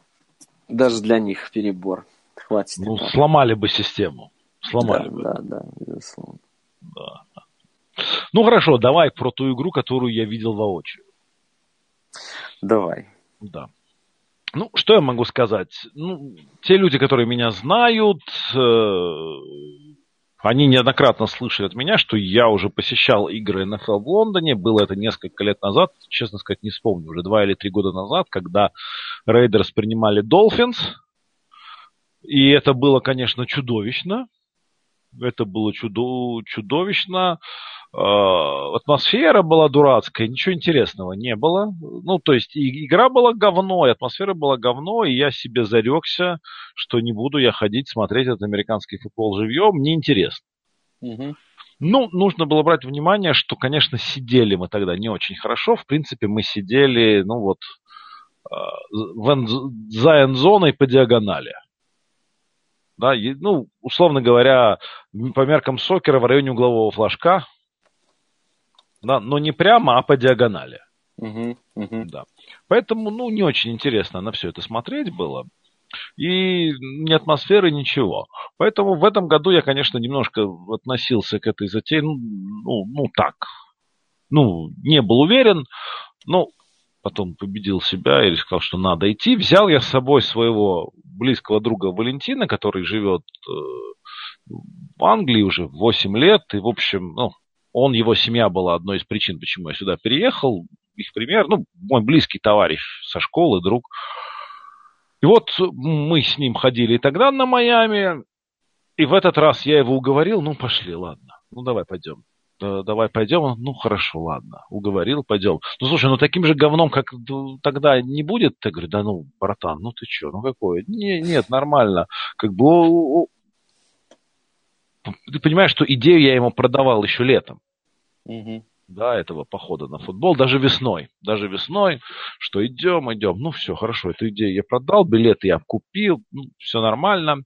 даже для них перебор. Хватит. Ну, сломали бы систему. Сломали да, бы. Да, да, безусловно. Да. Ну хорошо, давай про ту игру, которую я видел воочию. Давай. Да. Ну, что я могу сказать? Ну, те люди, которые меня знают, э, они неоднократно слышали от меня, что я уже посещал игры НФЛ в Лондоне. Было это несколько лет назад, честно сказать, не вспомню, уже два или три года назад, когда Рейдерс принимали Долфинс. И это было, конечно, чудовищно. это было чудо, чудовищно. Э, атмосфера была дурацкая, ничего интересного не было. Ну, то есть игра была говно, и атмосфера была говно, и я себе зарекся, что не буду я ходить смотреть этот американский футбол живьем, мне интересно. Угу. Ну, нужно было брать внимание, что, конечно, сидели мы тогда не очень хорошо. В принципе, мы сидели, ну вот, э, за эндзоной по диагонали. Да, ну, условно говоря, по меркам сокера в районе углового флажка, да, но не прямо, а по диагонали. Угу, угу. Да. Поэтому, ну, не очень интересно на все это смотреть было. И ни атмосферы, ничего. Поэтому в этом году я, конечно, немножко относился к этой затее, ну, ну, ну так. Ну, не был уверен, но потом победил себя и сказал, что надо идти. Взял я с собой своего близкого друга Валентина, который живет э, в Англии уже 8 лет. И, в общем, ну, он, его семья была одной из причин, почему я сюда переехал. Их пример, ну, мой близкий товарищ со школы, друг. И вот мы с ним ходили тогда на Майами, и в этот раз я его уговорил, ну, пошли, ладно, ну, давай пойдем. Давай пойдем, ну, хорошо, ладно, уговорил, пойдем. Ну, слушай, ну, таким же говном, как тогда не будет? Я говорю, да ну, братан, ну, ты что, ну, какое? Не, нет, нормально. Как бы, ты понимаешь, что идею я ему продавал еще летом угу. да, этого похода на футбол, даже весной, даже весной, что идем, идем, ну все, хорошо, эту идею я продал, билеты я купил, ну, все нормально.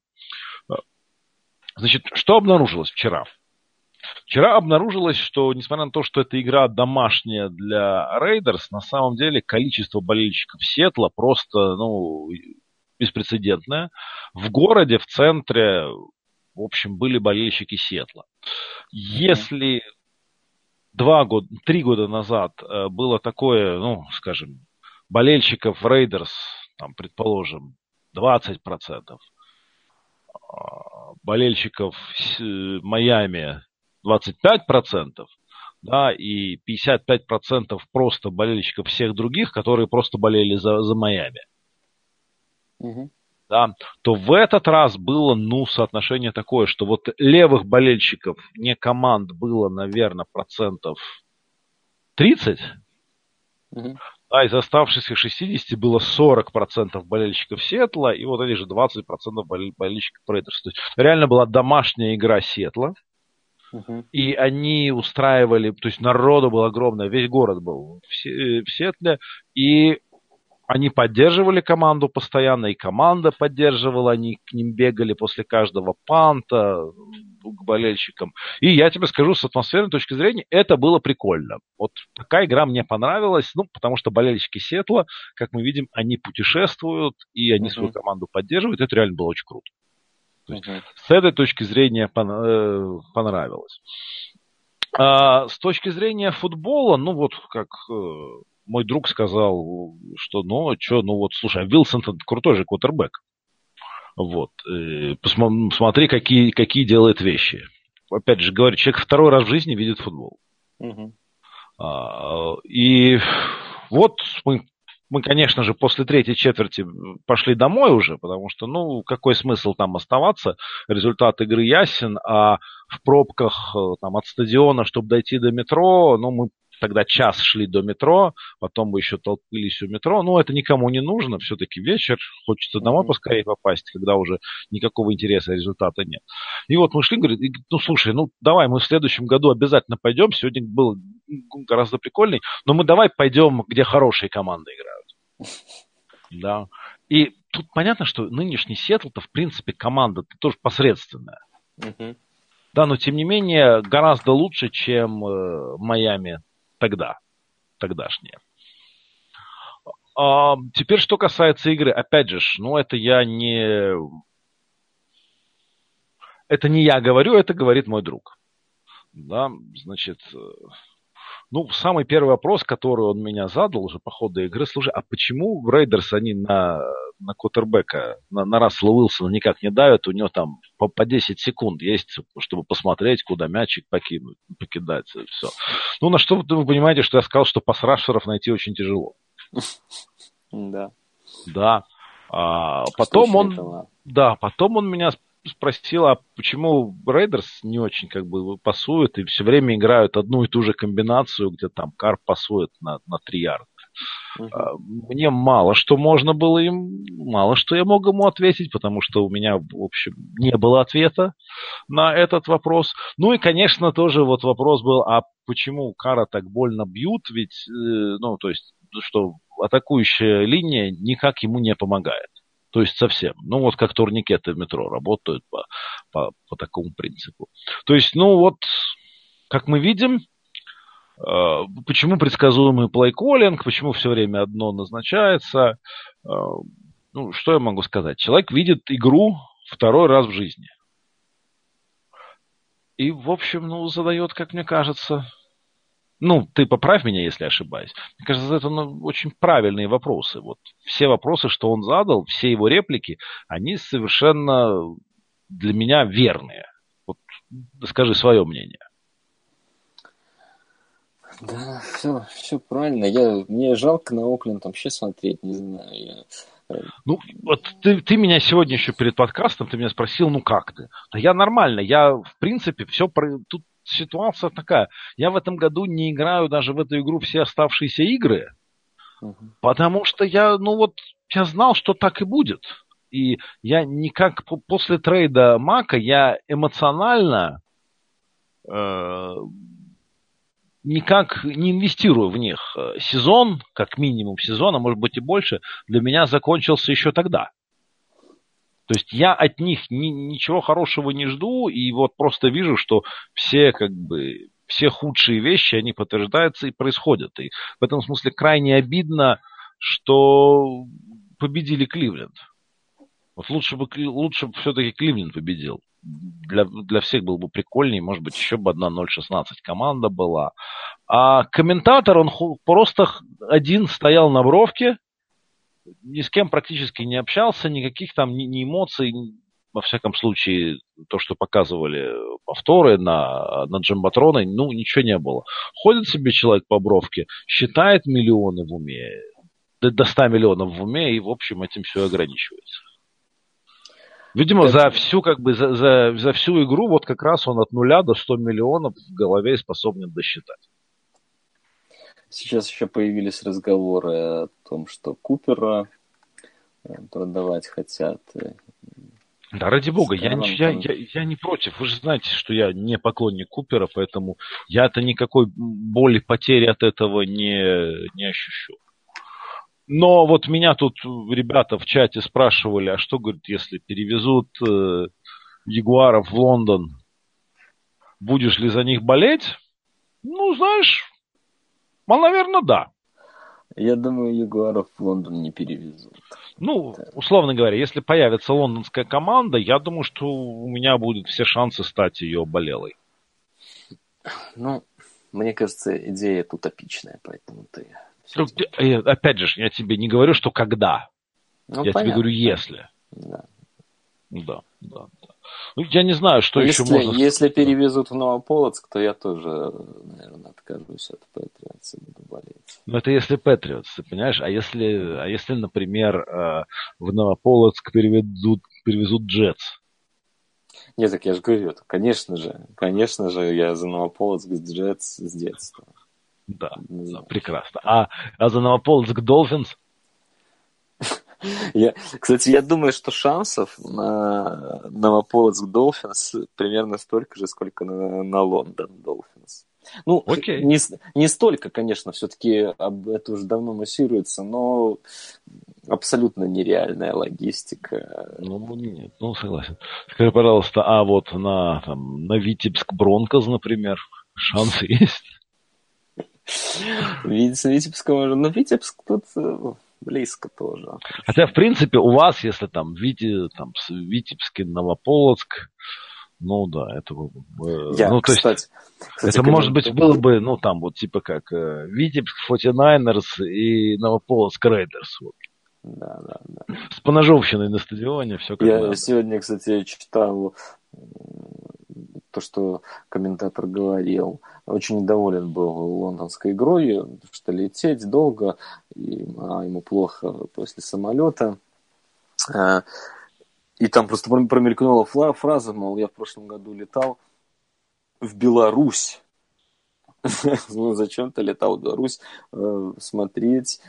Значит, что обнаружилось вчера? Вчера обнаружилось, что, несмотря на то, что эта игра домашняя для Рейдерс, на самом деле количество болельщиков Сиэтла просто, ну, беспрецедентное. В городе, в центре, в общем, были болельщики Сиэтла. Если два года, три года назад э, было такое, ну, скажем, болельщиков Рейдерс, там, предположим, 20%, а, болельщиков Майами 25%, да, и 55% просто болельщиков всех других, которые просто болели за, за Майами. Угу да, то в этот раз было, ну, соотношение такое, что вот левых болельщиков, не команд, было, наверное, процентов 30, угу. а из оставшихся 60 было 40% болельщиков Сиэтла, и вот эти же 20% болельщиков Рейдерс. То есть реально была домашняя игра Сиэтла, И они устраивали, то есть народу было огромное, весь город был в, в Сиэтле, и они поддерживали команду постоянно, и команда поддерживала, они к ним бегали после каждого панта к болельщикам. И я тебе скажу, с атмосферной точки зрения, это было прикольно. Вот такая игра мне понравилась, ну, потому что болельщики Сиэтла, как мы видим, они путешествуют, и они свою команду поддерживают. Это реально было очень круто. То есть, uh-huh. С этой точки зрения э, понравилось. А с точки зрения футбола, ну вот как э, мой друг сказал, что ну, что, ну вот, слушай, а Вилсон крутой же квотербек. Вот. Э, посмотри, какие, какие делает вещи. Опять же, говорю, человек второй раз в жизни видит футбол. Угу. И вот мы, мы, конечно же, после третьей четверти пошли домой уже, потому что, ну, какой смысл там оставаться? Результат игры ясен, а в пробках э, там, от стадиона, чтобы дойти до метро, ну, мы тогда час шли до метро, потом мы еще толпились у метро. Ну, это никому не нужно, все-таки вечер, хочется домой поскорее попасть, когда уже никакого интереса, результата нет. И вот мы шли, говорит, ну, слушай, ну, давай, мы в следующем году обязательно пойдем, сегодня был гораздо прикольный, но мы давай пойдем, где хорошие команды играют. Да. И тут понятно, что нынешний Сиэтл-то, в принципе, команда тоже посредственная. Да, но тем не менее гораздо лучше, чем э, Майами тогда, тогдашние. А, теперь, что касается игры, опять же, ну это я не... Это не я говорю, это говорит мой друг. Да, значит, э, ну, самый первый вопрос, который он меня задал уже по ходу игры, слушай, а почему Рейдерс они на, на Коттербека, на, на Рассела Уилсона никак не давят, у него там по, по 10 секунд есть, чтобы посмотреть, куда мячик покинуть, покидать, все. Ну, на что вы понимаете, что я сказал, что пасрашеров найти очень тяжело. Да. Да. А, потом он, да, потом он меня спросил, а почему Рейдерс не очень как бы пасуют и все время играют одну и ту же комбинацию, где там Карр пасует на, на 3 ярда. Uh-huh. Мне мало что можно было им, мало что я мог ему ответить, потому что у меня, в общем, не было ответа на этот вопрос. Ну и, конечно, тоже вот вопрос был, а почему Карра так больно бьют, ведь, э, ну, то есть, что атакующая линия никак ему не помогает. То есть совсем. Ну, вот как турникеты в метро работают по, по, по такому принципу. То есть, ну вот, как мы видим, э, почему предсказуемый плейколлинг, почему все время одно назначается. Э, ну, что я могу сказать? Человек видит игру второй раз в жизни. И, в общем, ну, задает, как мне кажется, ну, ты поправь меня, если ошибаюсь. Мне кажется, это ну, очень правильные вопросы. Вот все вопросы, что он задал, все его реплики, они совершенно для меня верные. Вот скажи свое мнение. Да, все, все правильно. Я, мне жалко на Окленд вообще смотреть, не знаю. Я... Э, ну, вот ты, ты меня сегодня еще перед подкастом, ты меня спросил, ну как ты? Да я нормально, я в принципе все, тут ситуация такая. Я в этом году не играю даже в эту игру все оставшиеся игры, угу. потому что я, ну вот, я знал, что так и будет. И я никак после трейда Мака я эмоционально э, никак не инвестирую в них. Сезон, как минимум сезон, а может быть и больше, для меня закончился еще тогда. То есть я от них ни, ничего хорошего не жду, и вот просто вижу, что все как бы все худшие вещи, они подтверждаются и происходят. И в этом смысле крайне обидно, что победили Кливленд. Вот лучше бы, лучше бы все-таки Кливленд победил. Для, для всех было бы прикольнее, может быть, еще бы одна 0-16 команда была. А комментатор, он просто один стоял на бровке, ни с кем практически не общался, никаких там ни, ни эмоций, во всяком случае, то, что показывали повторы на, на Джамбатроне, ну, ничего не было. Ходит себе человек по бровке, считает миллионы в уме, до, до 100 миллионов в уме, и, в общем, этим все ограничивается. Видимо, за всю, как бы, за, за, за всю игру вот как раз он от нуля до 100 миллионов в голове способен досчитать. Сейчас еще появились разговоры о том, что Купера э, продавать хотят. Да, ради бога, я, не, я, я, я не против. Вы же знаете, что я не поклонник Купера, поэтому я-то никакой боли, потери от этого не, не ощущу. Но вот меня тут ребята в чате спрашивали, а что, говорит, если перевезут э, Ягуаров в Лондон, будешь ли за них болеть? Ну, знаешь, ну, наверное, да. Я думаю, Ягуаров в Лондон не перевезут. Ну, да. условно говоря, если появится лондонская команда, я думаю, что у меня будут все шансы стать ее болелой. Ну, мне кажется, идея тут утопичная, поэтому ты... Ну, опять же, я тебе не говорю, что когда. Ну, я понятно. тебе говорю, если. Да, да, да. Ну, я не знаю, что если, еще можно Если перевезут в Новополоцк, то я тоже, наверное, откажусь от Патриотса и буду болеть. Ну, это если Патриотс, ты понимаешь? А если, а если например, э, в Новополоцк переведут, перевезут Джетс? Нет, так я же говорю, конечно же, конечно же, я за Новополоцк с Джетс с детства. Да, да прекрасно. А, а за Новополоцк Долфинс? Я, кстати, я думаю, что шансов на Новополоцк Долфинс примерно столько же, сколько на, на Лондон Долфинс. Ну, Окей. Не, не столько, конечно, все-таки это уже давно массируется, но абсолютно нереальная логистика. Ну, нет, ну, согласен. Скажи, пожалуйста, а вот на, там, на Витебск Бронкос, например, шансы есть? Витебск можно, но Витебск тут э, близко тоже. Хотя, в принципе, у вас, если там, Вити, там Витебский, Новополоцк, ну да, это э, Я, ну, то кстати, есть, кстати, это, может быть, было бы, ну, там, вот, типа, как э, Витебск, 49ers и Новополоцк Рейдерс. Вот. Да, да, да. С поножовщиной на стадионе, все как Я надо. сегодня, кстати, читал то, что комментатор говорил. Очень недоволен был лондонской игрой, что лететь долго, и, а ему плохо после самолета. А, И там просто промелькнула фраза, мол, я в прошлом году летал в Беларусь. ну, зачем ты летал в Беларусь э, смотреть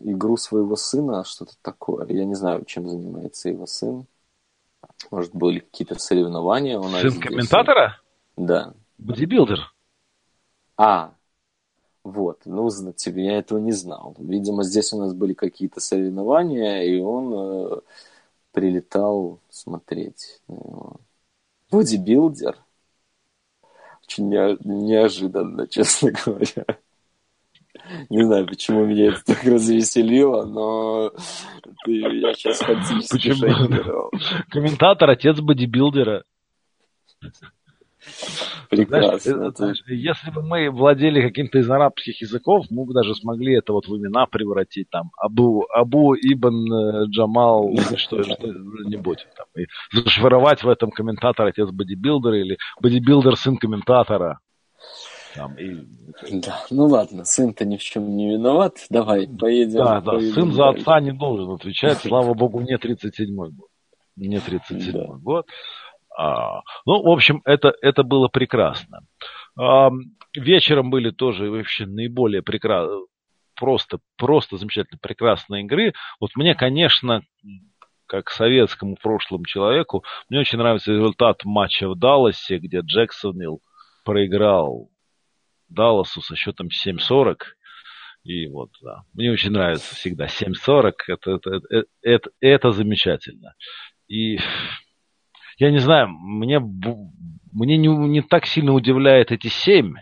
игру своего сына, что-то такое. Я не знаю, чем занимается его сын. Может, были какие-то соревнования у нас Сын здесь. комментатора? Да. Бодибилдер. А, вот, ну, тебе я этого не знал. Видимо, здесь у нас были какие-то соревнования, и он э, прилетал смотреть на него. Бодибилдер? Очень неожиданно, честно говоря. Не знаю, почему меня это так развеселило, но ты, я сейчас фантастически Почему? Комментатор, отец бодибилдера. Прекрасно. Знаешь, если бы мы владели каким-то из арабских языков, мы бы даже смогли это вот в имена превратить, там, Абу, Абу Ибн э, Джамал, что, что-нибудь, там, и зашифровать в этом комментатор отец бодибилдера или бодибилдер сын комментатора. Там, и... Да, ну ладно, сын-то ни в чем не виноват. Давай, поедем. Да, да, поедем сын за отца не должен отвечать. Слава богу, не 37-й год. Не 37-й да. год. А, ну, в общем, это, это было прекрасно. А, вечером были тоже вообще наиболее прекрасные, просто, просто замечательно прекрасные игры. Вот мне, конечно, как советскому прошлому человеку, мне очень нравится результат матча в Далласе, где Джексонвилл проиграл Далласу со счетом 7-40. И вот, да, мне очень нравится всегда 7-40, это, это, это, это, это замечательно. И я не знаю, мне, мне не, не так сильно удивляет эти 7,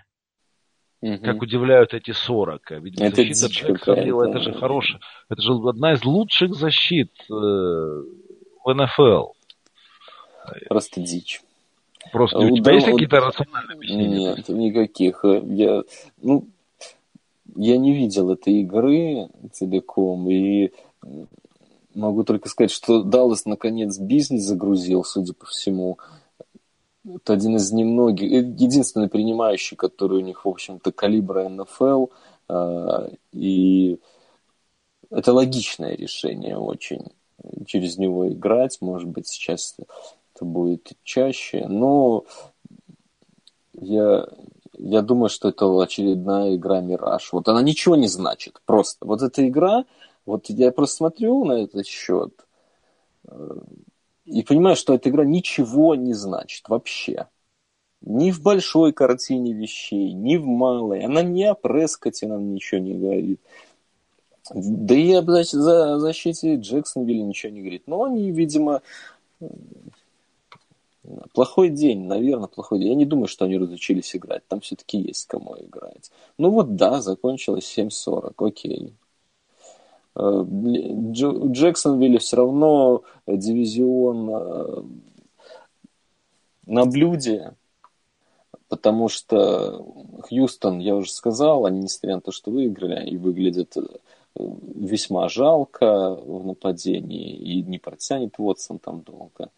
угу. как удивляют эти 40. Ведь это защита Джексонвилла, это же хорошая, это же одна из лучших защит э, в НФЛ. Просто дичь. Просто у тебя есть какие-то рациональные объяснения? Нет, никаких. Я, ну, я не видел этой игры целиком, и могу только сказать, что Даллас наконец бизнес загрузил, судя по всему. Это один из немногих, э, единственный принимающий, который у них, в общем-то, калибра НФЛ. А, и это логичное решение очень через него играть. Может быть, сейчас это будет чаще. Но я, я думаю, что это очередная игра Мираж. Вот она ничего не значит. Просто. Вот эта игра, вот я просто смотрю на этот счет э, и понимаю, что эта игра ничего не значит вообще. Ни в большой картине вещей, ни в малой. Она не о Прескоте нам ничего не говорит. Да и о за защите Джексонвилля ничего не говорит. Но они, видимо, плохой день, наверное, плохой день. Я не думаю, что они разучились играть. Там все-таки есть кому играть. Ну вот да, закончилось 7.40, окей. Э, у Джексонвилля все равно дивизион э, на блюде, потому что Хьюстон, я уже сказал, они, несмотря на то, что выиграли, и выглядят э, весьма жалко в нападении, и не протянет Уотсон там долго.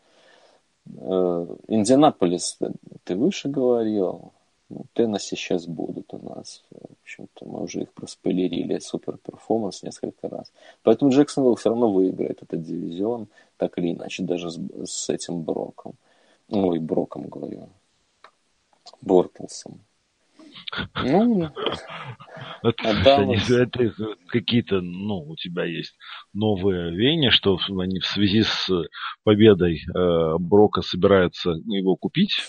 Индианаполис, ты выше говорил, ну, Теннесси сейчас будут у нас. В общем-то, мы уже их проспойлерили. Супер перформанс несколько раз. Поэтому Джексонвилл все равно выиграет этот дивизион, так или иначе, даже с, с этим Броком. Ой, Броком говорю. Бортлсом. Ну, это, это какие-то, ну, у тебя есть новые веяния, что они в связи с победой э, Брока собираются его купить.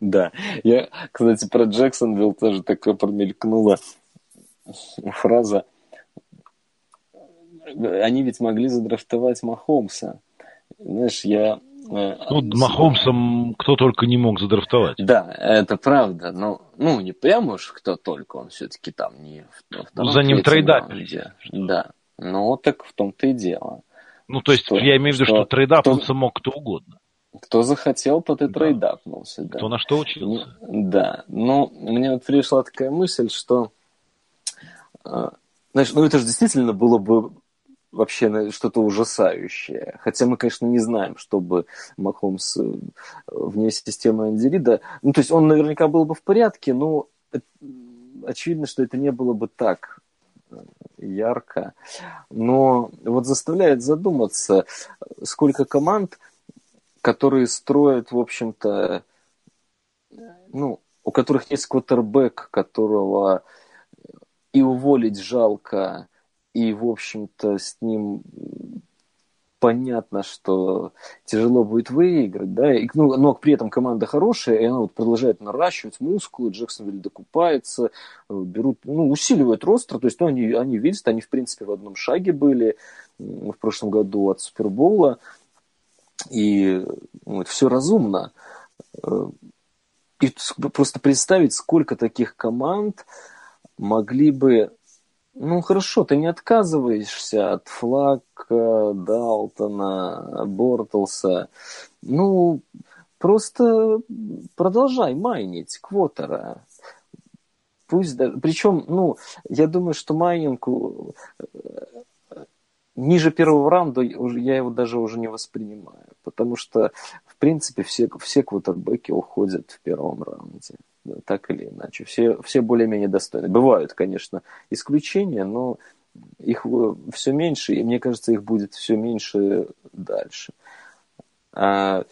Да. Я, кстати, про Джексонвилл тоже такое промелькнула фраза. Они ведь могли задрафтовать Махомса. Знаешь, я Э, ну, Махомсом кто только не мог задрафтовать. Да, это правда. Но, ну, не прямо уж кто только, он все-таки там не... В, ну, за ним трейдапились. Да, ну, так в том-то и дело. Ну, то есть, что, я имею в виду, что, что трейдапнуться кто, мог кто угодно. Кто захотел, тот и да. трейдапнулся. Да. Кто на что учился. Да, но мне вот пришла такая мысль, что... Э, знаешь, ну это же действительно было бы вообще что-то ужасающее. Хотя мы, конечно, не знаем, чтобы Махомс э, вне системы Андерида... Ну, то есть он наверняка был бы в порядке, но очевидно, что это не было бы так э, ярко. Но вот заставляет задуматься, сколько команд, которые строят, в общем-то, ну, у которых есть квотербек, которого и уволить жалко, и, в общем-то, с ним понятно, что тяжело будет выиграть, да, и, ну, но при этом команда хорошая, и она вот продолжает наращивать мускулы, Джексонвиль докупается, э, берут, ну, усиливают ростер, то есть, ну, они, они видят, они, в принципе, в одном шаге были в прошлом году от Супербола, и ну, это все разумно. Э, и просто представить, сколько таких команд могли бы ну хорошо, ты не отказываешься от Флака, Далтона, Бортлса. Ну, просто продолжай майнить Квотера. Пусть даже... Причем, ну, я думаю, что майнинг э, ниже первого раунда я его даже уже не воспринимаю. Потому что, в принципе, все, все квотербеки уходят в первом раунде так или иначе. Все, все более-менее достойны. Бывают, конечно, исключения, но их э, все меньше, и мне кажется, их будет все меньше дальше. А,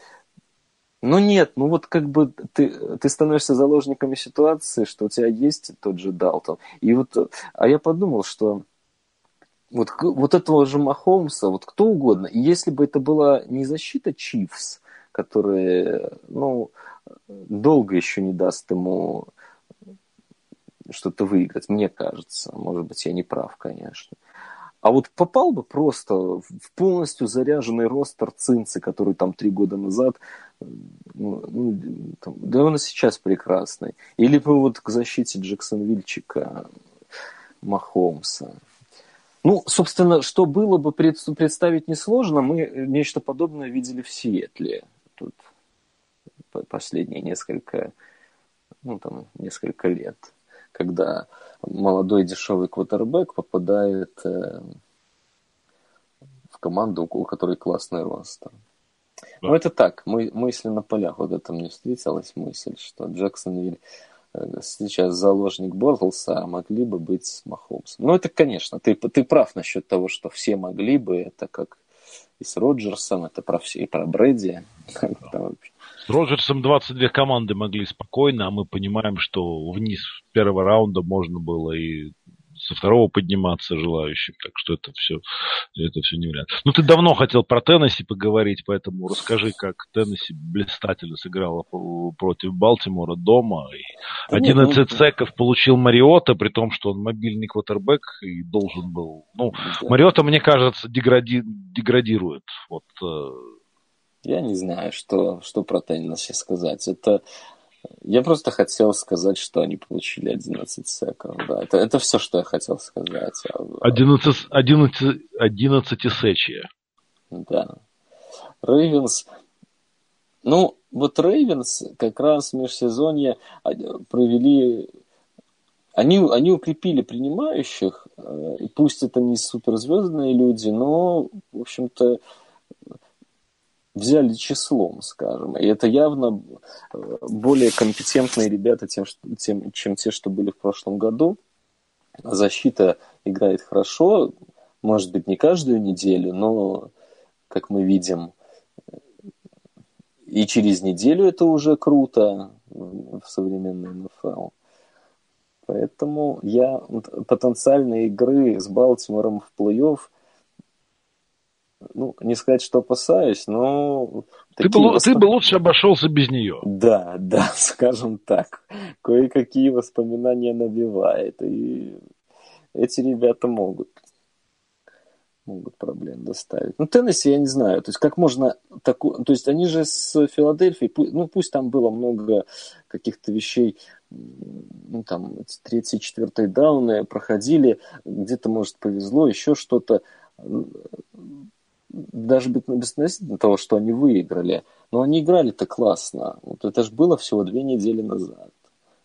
ну нет, ну вот как бы ты, ты становишься заложниками ситуации, что у тебя есть тот же Далтон. И вот, а я подумал, что вот, вот этого же Махомса, вот кто угодно, и если бы это была не защита Чивс, которые, ну, долго еще не даст ему что-то выиграть, мне кажется. Может быть, я не прав, конечно. А вот попал бы просто в полностью заряженный ростер Цинцы, который там три года назад, ну, ну там, да он и сейчас прекрасный. Или бы вот к защите Джексон Вильчика, Махомса. Ну, собственно, что было бы представить несложно, мы нечто подобное видели в Сиэтле. Тут последние несколько, ну, там, несколько лет, когда молодой дешевый квотербек попадает э, в команду, у которой классный ростер. Да. Ну, это так, мы, мысли на полях. Вот это мне встретилась мысль, что Джексонвиль э, сейчас заложник Бортлса, а могли бы быть с Махомсом. Ну, это, конечно, ты, ты прав насчет того, что все могли бы, это как и с Роджерсом, это про все, и про Брэди. С Роджерсом 22 команды могли спокойно, а мы понимаем, что вниз первого раунда можно было и со второго подниматься желающим. Так что это все, это все не вариант. Ну, ты давно хотел про Теннесси поговорить, поэтому расскажи, как Теннесси блистательно сыграла против Балтимора дома. И 11 ну, секов получил Мариота, при том, что он мобильный квотербек и должен был... Ну. Мариота, мне кажется, дегради... деградирует. Вот, э, я не знаю, что, что про Теннесси сказать. Это я просто хотел сказать, что они получили 11 секов. Да, это, это все, что я хотел сказать. 11, 11, 11 сечи. Да. Рейвенс... Ну, вот Рейвенс как раз в межсезонье провели... Они, они укрепили принимающих, э, и пусть это не суперзвездные люди, но, в общем-то, взяли числом, скажем. И это явно э, более компетентные ребята, тем, тем, чем те, что были в прошлом году. Защита играет хорошо, может быть, не каждую неделю, но, как мы видим, и через неделю это уже круто в современной НФЛ. Поэтому я потенциальные игры с Балтимором в плей-офф – ну, не сказать, что опасаюсь, но... Ты бы, восп... ты бы лучше обошелся без нее. Да, да, скажем так. Кое-какие воспоминания набивает. И эти ребята могут могут проблем доставить. Ну, Теннесси я не знаю. То есть, как можно такую... То есть, они же с Филадельфией, ну, пусть там было много каких-то вещей, ну, там, третий, четвертый дауны проходили, где-то, может, повезло, еще что-то даже безотносительно того, что они выиграли, но они играли-то классно. Вот это же было всего две недели назад.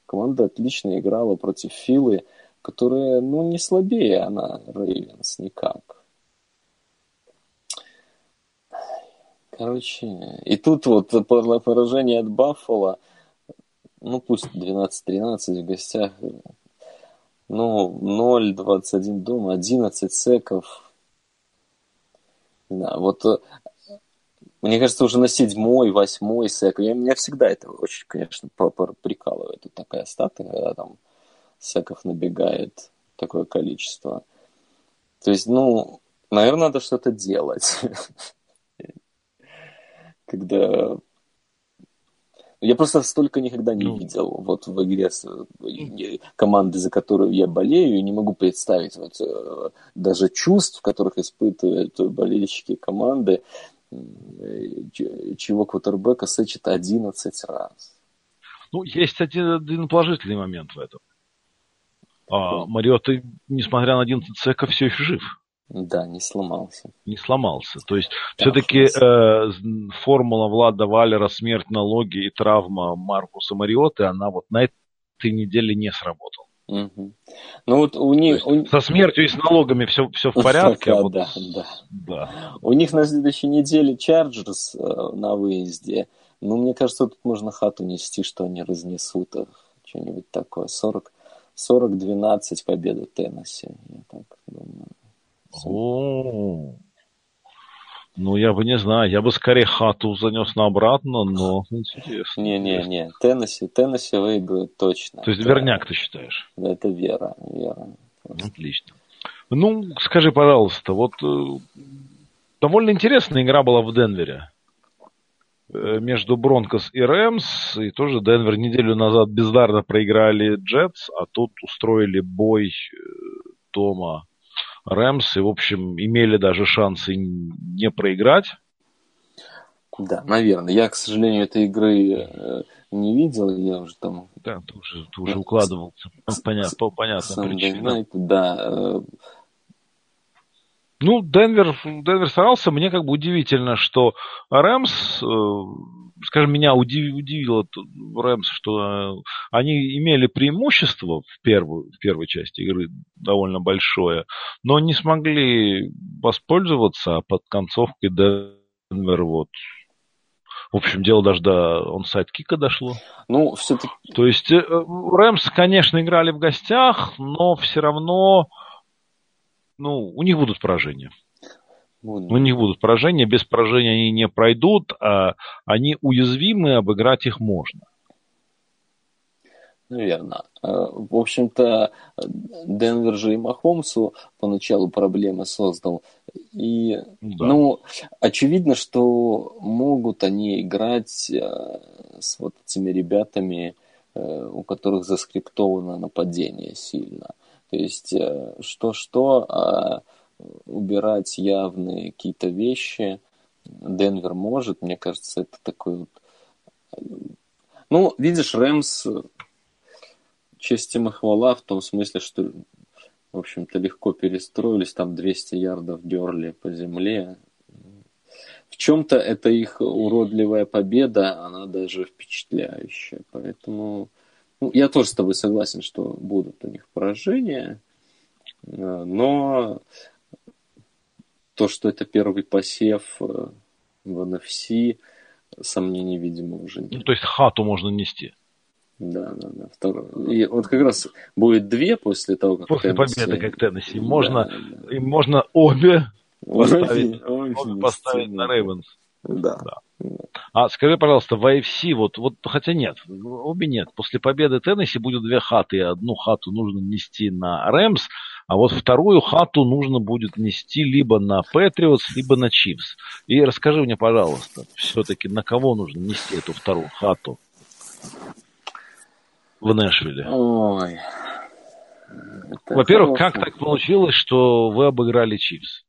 Команда отлично играла против Филы, которая, ну, не слабее она, Рейвенс, никак. Короче, и тут вот поражение от Баффала, ну, пусть 12-13 в гостях, Ну, 0, 21 дома, 11 секов. Да, вот э, мне кажется, уже на седьмой, восьмой сек. Я, меня всегда это очень, конечно, прикалывает. Вот такая стата, когда там секов набегает такое количество. То есть, ну, наверное, надо что-то делать. Когда я просто столько никогда не ну. видел вот в игре с команды, за которую я болею, и не могу представить вот э, даже чувств, которых испытывают болельщики команды, чего квотербека сечет 11 раз. Ну, есть один, один положительный момент в этом. А, Марио, ты, несмотря на 11 секов, все еще жив. Да, не сломался. Не сломался. То есть да, все-таки э, формула Влада Валера, смерть, налоги и травма Маркуса Мариоты, она вот на этой неделе не сработала. Угу. Ну вот у них... У... Со смертью и с налогами все, все в порядке. да, а вот... да, да, да. У них на следующей неделе Чарджерс э, на выезде. Ну, мне кажется, тут можно хату нести, что они разнесут их. Что-нибудь такое. 40, 40-12 победа Теннесси, я так думаю. О, ну, я бы не знаю, я бы скорее хату занес на обратно, но интересно. Не-не-не, Теннесси, Теннесси выиграет точно. То есть верняк ты считаешь? Да, это вера, вера. Отлично. Ну, скажи, пожалуйста, вот э, довольно интересная игра была в Денвере э, между Бронкос и Рэмс, и тоже Денвер неделю назад бездарно проиграли Джетс, а тут устроили бой э, дома Рэмс, и, в общем, имели даже шансы не проиграть. Да, наверное. Я, к сожалению, этой игры э, не видел, я уже там... Да, ты уже, ты уже укладывался. Понятно, по понятным причинам. Да. Э. Ну, Денвер, Денвер старался. Мне как бы удивительно, что Рэмс скажем, меня удив, удивило Рэмс, что э, они имели преимущество в, первую, в первой части игры довольно большое, но не смогли воспользоваться, под концовкой Денвер вот в общем, дело даже до он сайт кика дошло. Ну, все-таки... То есть, э, Рэмс, конечно, играли в гостях, но все равно, ну, у них будут поражения. Вот. У них будут поражения, без поражения они не пройдут, а они уязвимы, обыграть их можно. Наверное. Э, в общем-то, Денвер же и Махомсу поначалу проблемы создал. И, да. ну, очевидно, что могут они играть э, с вот этими ребятами, э, у которых заскриптовано нападение сильно. То есть, что-что, а убирать явные какие-то вещи Денвер может. Мне кажется, это такой вот... Ну, видишь, Рэмс честь им и хвала в том смысле, что, в общем-то, легко перестроились, там 200 ярдов дерли по земле. В чем-то это их уродливая победа, она даже впечатляющая. Поэтому ну, я тоже с тобой согласен, что будут у них поражения, но то, что это первый посев э, в NFC, сомнений, видимо, уже нет. Ну, то есть хату можно нести. Да, да, да. Второй. И вот как раз будет две после того, как После Теннесси... победы, как Теннесси. Можно, да, да. И можно обе поставить, обе, обе поставить на Рейвенс. Да. да. А скажи, пожалуйста, в AFC, вот, вот, хотя нет, обе нет. После победы Теннесси будет две хаты. Одну хату нужно нести на Рэмс, а вот вторую хату нужно будет нести либо на Патриотс, либо на Чивс. И расскажи мне, пожалуйста, все-таки на кого нужно нести эту вторую хату в Нэшвилле? Ой. Во-первых, как так получилось, что вы обыграли Чивс?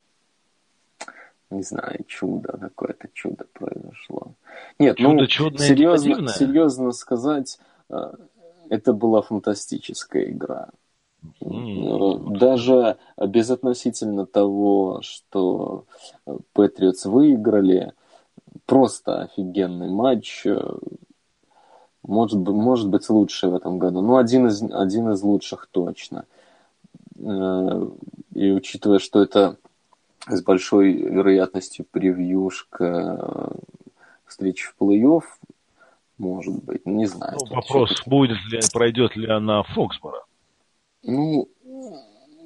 Не знаю, чудо, какое-то чудо произошло. Нет, чудо, ну, чудное, серьезно, серьезно сказать, э, это была фантастическая игра. Даже безотносительно того, что Патриотс выиграли, просто офигенный матч. Может, быть, может быть лучший в этом году. Ну, один из, один из лучших точно. И учитывая, что это с большой вероятностью превьюшка встречи в плей-офф, может быть, не знаю. Ну, вопрос, будет ли, пройдет ли она Фоксборо. Ну,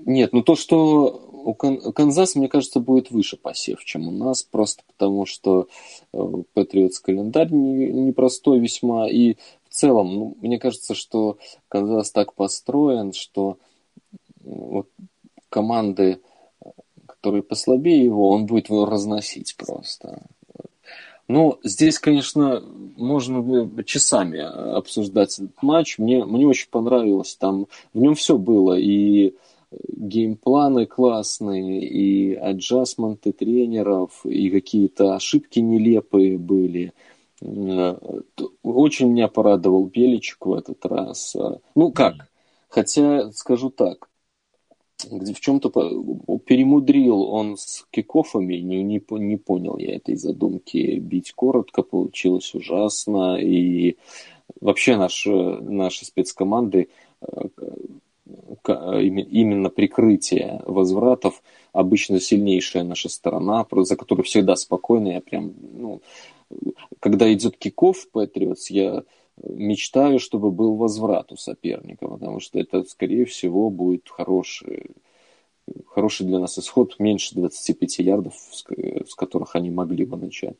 нет, ну то, что у Канзаса, мне кажется, будет выше посев, чем у нас, просто потому что Патриотс календарь непростой не весьма, и в целом, ну, мне кажется, что Канзас так построен, что вот команды, которые послабее его, он будет его разносить просто. Ну, здесь, конечно, можно часами обсуждать этот матч. Мне, мне очень понравилось. Там в нем все было. И геймпланы классные, и аджастменты тренеров, и какие-то ошибки нелепые были. Очень меня порадовал Беличек в этот раз. Ну как? Хотя, скажу так, в чем-то перемудрил он с кикофами, не, не, не понял я этой задумки. Бить коротко получилось ужасно, и вообще наши, наши спецкоманды э, именно прикрытие возвратов обычно сильнейшая наша сторона, за которую всегда спокойно, я прям, ну, когда идет киков Патриотс, я мечтаю, чтобы был возврат у соперника, потому что это, скорее всего, будет хороший, хороший для нас исход, меньше 25 ярдов, с которых они могли бы начать.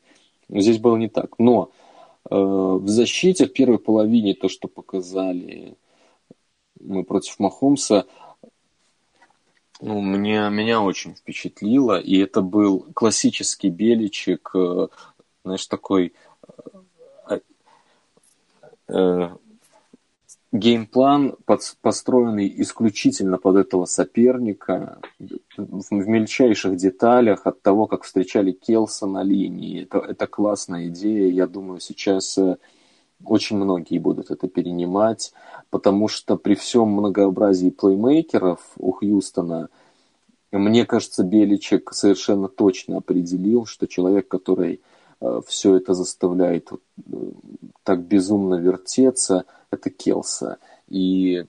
Но здесь было не так. Но э, в защите в первой половине то, что показали мы против Махомса, ну, мне, меня очень впечатлило, и это был классический Беличек, э, знаешь, такой геймплан под, построенный исключительно под этого соперника в, в мельчайших деталях от того, как встречали Келса на линии. Это, это классная идея. Я думаю, сейчас э, очень многие будут это перенимать, потому что при всем многообразии плеймейкеров у Хьюстона, мне кажется, Беличек совершенно точно определил, что человек, который э, все это заставляет э, так безумно вертеться, это Келса. И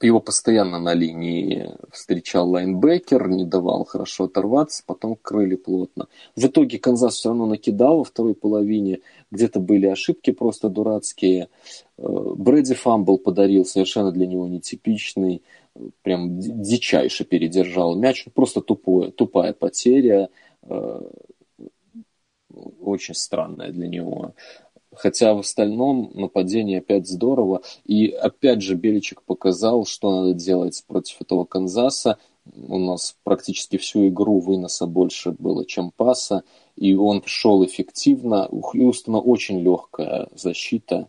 его постоянно на линии встречал лайнбекер, не давал хорошо оторваться, потом крыли плотно. В итоге Канзас все равно накидал во второй половине, где-то были ошибки просто дурацкие. Э, Брэди fumble подарил, совершенно для него нетипичный, прям дичайше передержал мяч, просто тупое, тупая потеря, э, очень странная для него. Хотя в остальном нападение опять здорово. И опять же Беличик показал, что надо делать против этого Канзаса. У нас практически всю игру выноса больше было, чем паса. И он шел эффективно. У Хьюстона очень легкая защита.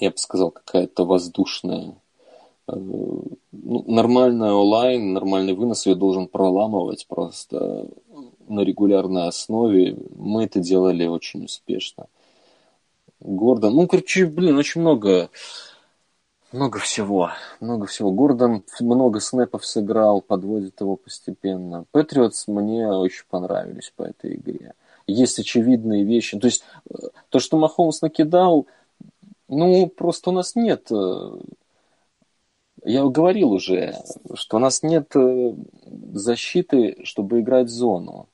Я бы сказал, какая-то воздушная. Э, ну, нормальная онлайн, нормальный вынос ее должен проламывать просто на регулярной основе. Мы это делали очень успешно. Гордон. Ну, короче, блин, очень много, много всего. Много всего. Гордон много снэпов сыграл, подводит его постепенно. Патриотс мне очень понравились по этой игре. Есть очевидные вещи. То есть, э, то, что Махомс накидал, ну, просто у нас нет... Э, я говорил уже, что у нас нет э, защиты, чтобы играть в зону.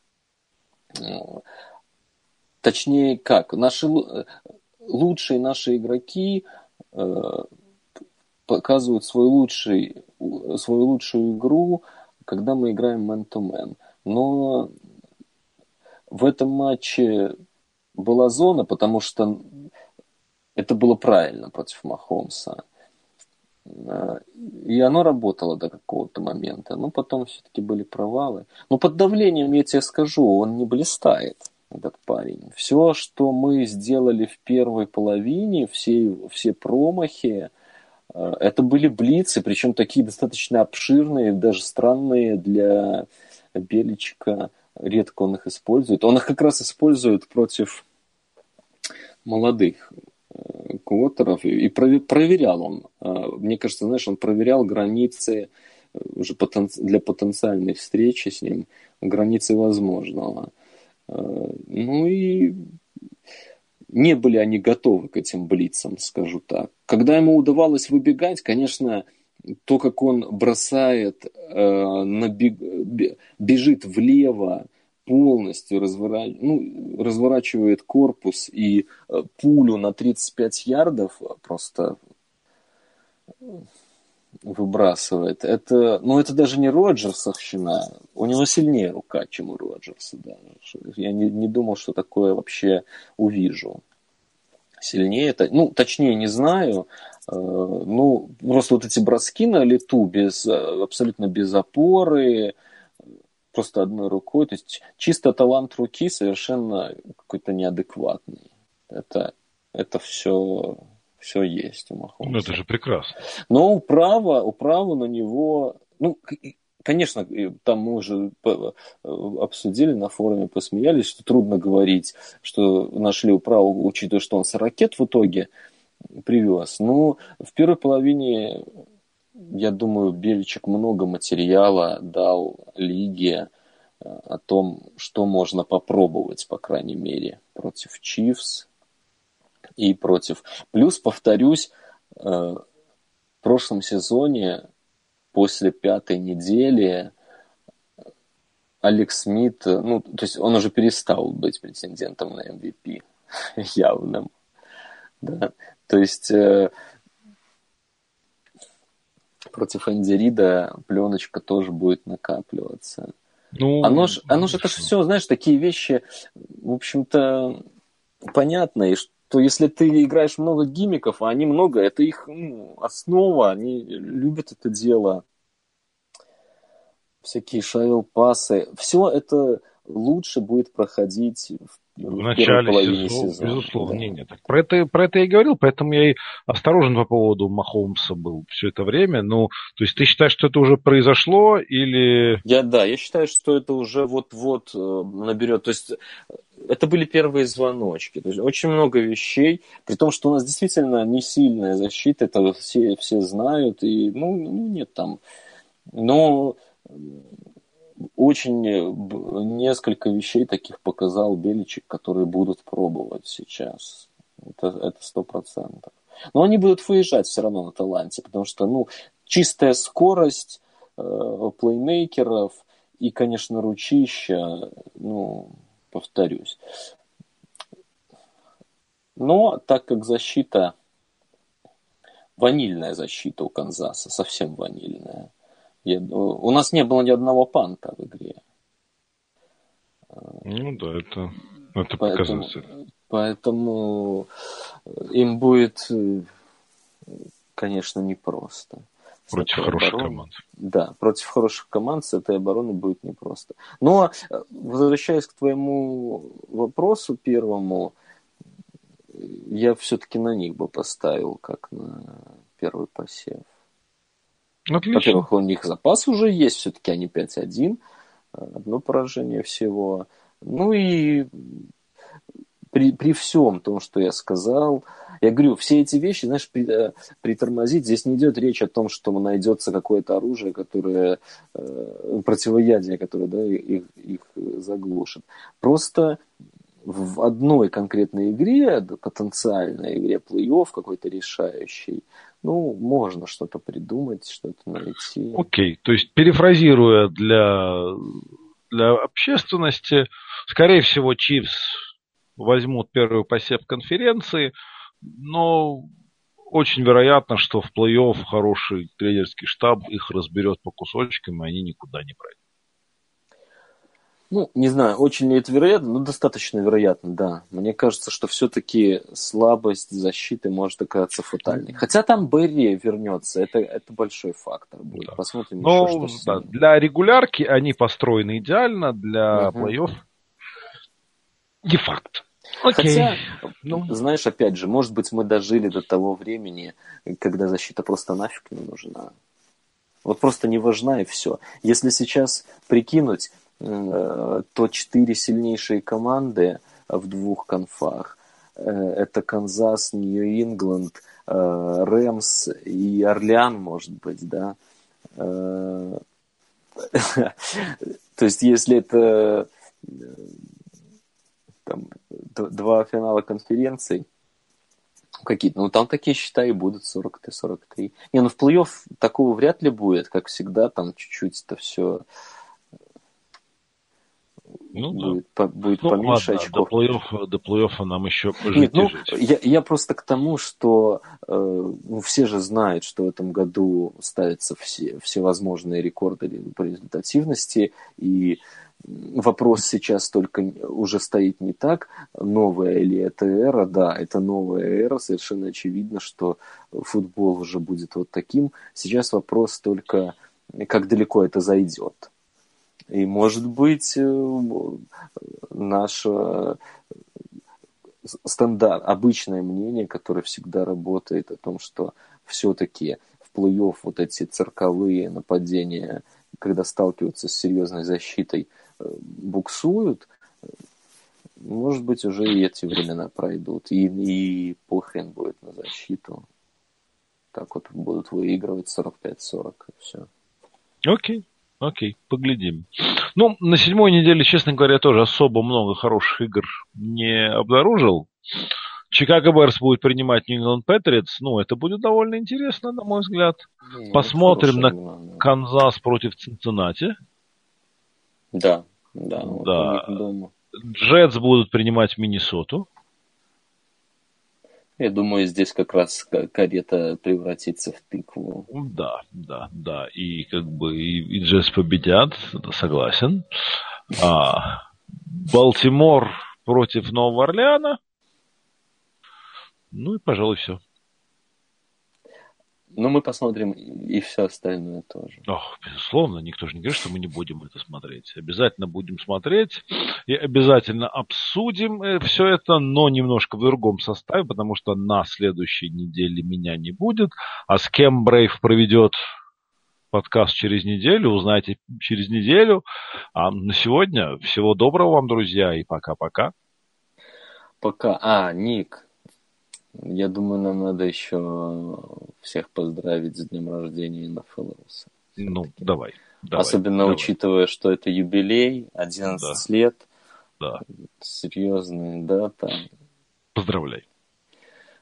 Точнее, как? Наши лучшие наши игроки э, показывают свой лучший, свою лучшую игру, когда мы играем man-to-man. Но в этом матче была зона, потому что это было правильно против Махомса. И оно работало до какого-то момента. Но потом все-таки были провалы. Но под давлением, я тебе скажу, он не блистает этот парень. Все, что мы сделали в первой половине, все, все промахи, э, это были блицы, причем такие достаточно обширные, даже странные для Беличка. Редко он их использует. Он их как раз использует против молодых квотеров. И проверял он. Э, мне кажется, знаешь, он проверял границы уже для потенциальной встречи с ним, границы возможного. Э, ну и не были они готовы к этим блицам, скажу так. Когда ему удавалось выбегать, конечно, то, как он бросает, э, набег, бежит влево, полностью развора... ну, разворачивает корпус и э, пулю на 35 ярдов просто выбрасывает. Это, ну, это даже не Роджерсовщина. У него сильнее рука, чем у Роджерса даже. Я не, не думал, что такое вообще увижу. Сильнее это, ну, точнее не знаю. Э, ну, просто вот эти броски на лету без, абсолютно без опоры, просто одной рукой. То есть чисто талант руки совершенно какой-то неадекватный. Это, это все все есть у Махомса. Ну, это же прекрасно. Но управа, управа на него, ну, конечно, там мы уже обсудили на форуме, посмеялись, что трудно говорить, что нашли управу, учитывая, что он с ракет в итоге привез. Но в первой половине, я думаю, Беличек много материала дал лиге э, о том, что можно попробовать, по крайней мере, против Чивс, и против. Плюс, повторюсь, э, в прошлом сезоне после пятой недели Алекс Смит, ну, то есть он уже перестал быть претендентом на MVP явным. Да? То есть э, против Энди Рида пленочка тоже будет накапливаться. Ну, оно же, оно же это все, знаешь, такие вещи, в общем-то, понятные, что то если ты играешь много гимиков, а они много, это их ну, основа, они любят это дело. Всякие шавел-пасы. Все это лучше будет проходить в, в начале сезона. сезона. Безусловно, да. нет, нет. Про это, про это я и говорил, поэтому я и осторожен по поводу Махомса был все это время. Ну, то есть ты считаешь, что это уже произошло или... Я, да, я считаю, что это уже вот-вот э, наберет. То есть это были первые звоночки. То есть очень много вещей, при том, что у нас действительно не сильная защита, это все, все знают, и ну, ну нет там. Но очень несколько вещей таких показал Беличек, которые будут пробовать сейчас. Это сто процентов. Но они будут выезжать все равно на таланте, потому что, ну, чистая скорость э, плеймейкеров и, конечно, ручища, ну, повторюсь. Но так как защита, ванильная защита у Канзаса, совсем ванильная. Я, у нас не было ни одного панта в игре. Ну да, это, это поэтому, поэтому им будет, конечно, непросто. Против хороших обороны. команд. Да, против хороших команд с этой обороны будет непросто. Но, э, возвращаясь к твоему вопросу первому, я все-таки на них бы поставил, как на первый посев. Отлично. Во-первых, у них запас уже есть, все-таки они 5-1, одно поражение всего. Ну и при, при всем том, что я сказал, я говорю, все эти вещи, знаешь, при, э, притормозить, здесь не идет речь о том, что найдется какое-то оружие, которое, э, противоядие, которое да, их, их заглушит. Просто в одной конкретной игре, потенциальной игре плей-офф какой-то решающий, ну, можно что-то придумать, что-то найти. Окей, okay. то есть перефразируя для, для общественности, скорее всего, Чивс возьмут первый посев конференции, но очень вероятно, что в плей-офф хороший тренерский штаб их разберет по кусочкам, и они никуда не пройдут. Ну, не знаю, очень ли это вероятно, но достаточно вероятно, да. Мне кажется, что все-таки слабость защиты может оказаться фатальной. Хотя там Берри вернется, это, это большой фактор будет. Да. Посмотрим но, еще, что да, Для регулярки они построены идеально, для угу. плей-офф не факт. Окей. Хотя, ну, знаешь, опять же, может быть, мы дожили до того времени, когда защита просто нафиг не нужна. Вот просто не важна и все. Если сейчас прикинуть, то четыре сильнейшие команды в двух конфах. Э, это Канзас, Нью-Ингланд, э, Рэмс и Орлеан, может быть, да. То есть, если это там, два финала конференций, какие-то, ну там такие счета и будут 40-43. Не, ну в плей-офф такого вряд ли будет, как всегда, там чуть-чуть это все ну, будет, да. по, будет ну, поменьше ладно, очков. До плей-оффа, до плей-оффа нам еще жить Нет, ну, жить. Я, я просто к тому, что э, ну, все же знают, что в этом году ставятся все, всевозможные рекорды по результативности, и вопрос сейчас только уже стоит не так, новая ли это эра, да, это новая эра, совершенно очевидно, что футбол уже будет вот таким. Сейчас вопрос только, как далеко это зайдет. И, может быть, э, наше стандарт, обычное мнение, которое всегда работает о том, что все-таки в плей-офф вот эти цирковые нападения, когда сталкиваются с серьезной защитой, э, буксуют, может быть, уже и эти времена пройдут, и, и похрен будет на защиту. Так вот будут выигрывать 45-40, и все. Окей. Окей, поглядим. Ну, на седьмой неделе, честно говоря, тоже особо много хороших игр не обнаружил. Чикаго Берс будет принимать Нью-Ингланд Патриотс. Ну, это будет довольно интересно, на мой взгляд. Не, Посмотрим на игра, Канзас против Цинциннати. Да, да. да. Джетс будут принимать Миннесоту. Я думаю, здесь как раз карета превратится в тыкву. Да, да, да. И как бы и, и Джесс победят, согласен. А, Балтимор против Нового Орлеана. Ну и, пожалуй, все. Но мы посмотрим и все остальное тоже. Ох, безусловно, никто же не говорит, что мы не будем это смотреть. Обязательно будем смотреть и обязательно обсудим э, все это, но немножко в другом составе, потому что на следующей неделе меня не будет. А с кем Брейв проведет подкаст через неделю, узнаете через неделю. А на сегодня всего доброго вам, друзья, и пока-пока. Пока. А, Ник, я думаю, нам надо еще всех поздравить с днем рождения NFL Ну, давай. давай Особенно давай. учитывая, что это юбилей, 11 да. лет. Да. Серьезная дата. Поздравляй.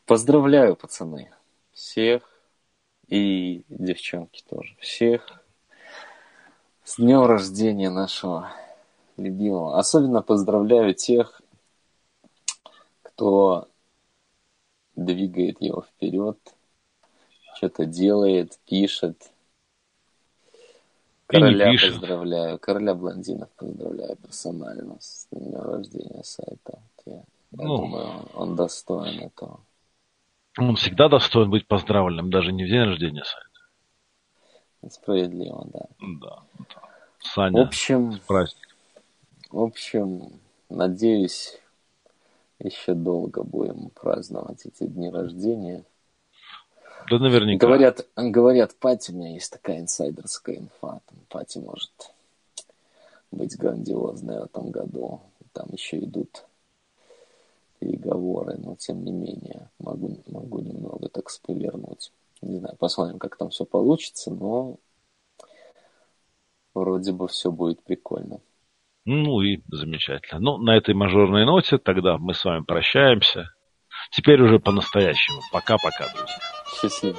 Поздравляю, пацаны. Всех. И девчонки тоже. Всех. С днем рождения нашего любимого. Особенно поздравляю тех, кто двигает его вперед, что-то делает, пишет. Короля поздравляю, короля блондинов поздравляю персонально с днем рождения сайта. Я, я ну, думаю, он достоин этого. Он всегда достоин быть поздравленным, даже не в день рождения сайта. Справедливо, да. Да. да. Саня, в общем. В общем, надеюсь, еще долго будем праздновать эти дни рождения. Да наверняка. Говорят, говорят, Пати, у меня есть такая инсайдерская инфа. Там Пати может быть грандиозная в этом году. Там еще идут переговоры, но тем не менее могу, могу немного так спойлернуть. Не знаю, посмотрим, как там все получится, но вроде бы все будет прикольно. Ну и замечательно. Ну, на этой мажорной ноте тогда мы с вами прощаемся. Теперь уже по-настоящему. Пока-пока, друзья. Счастливо.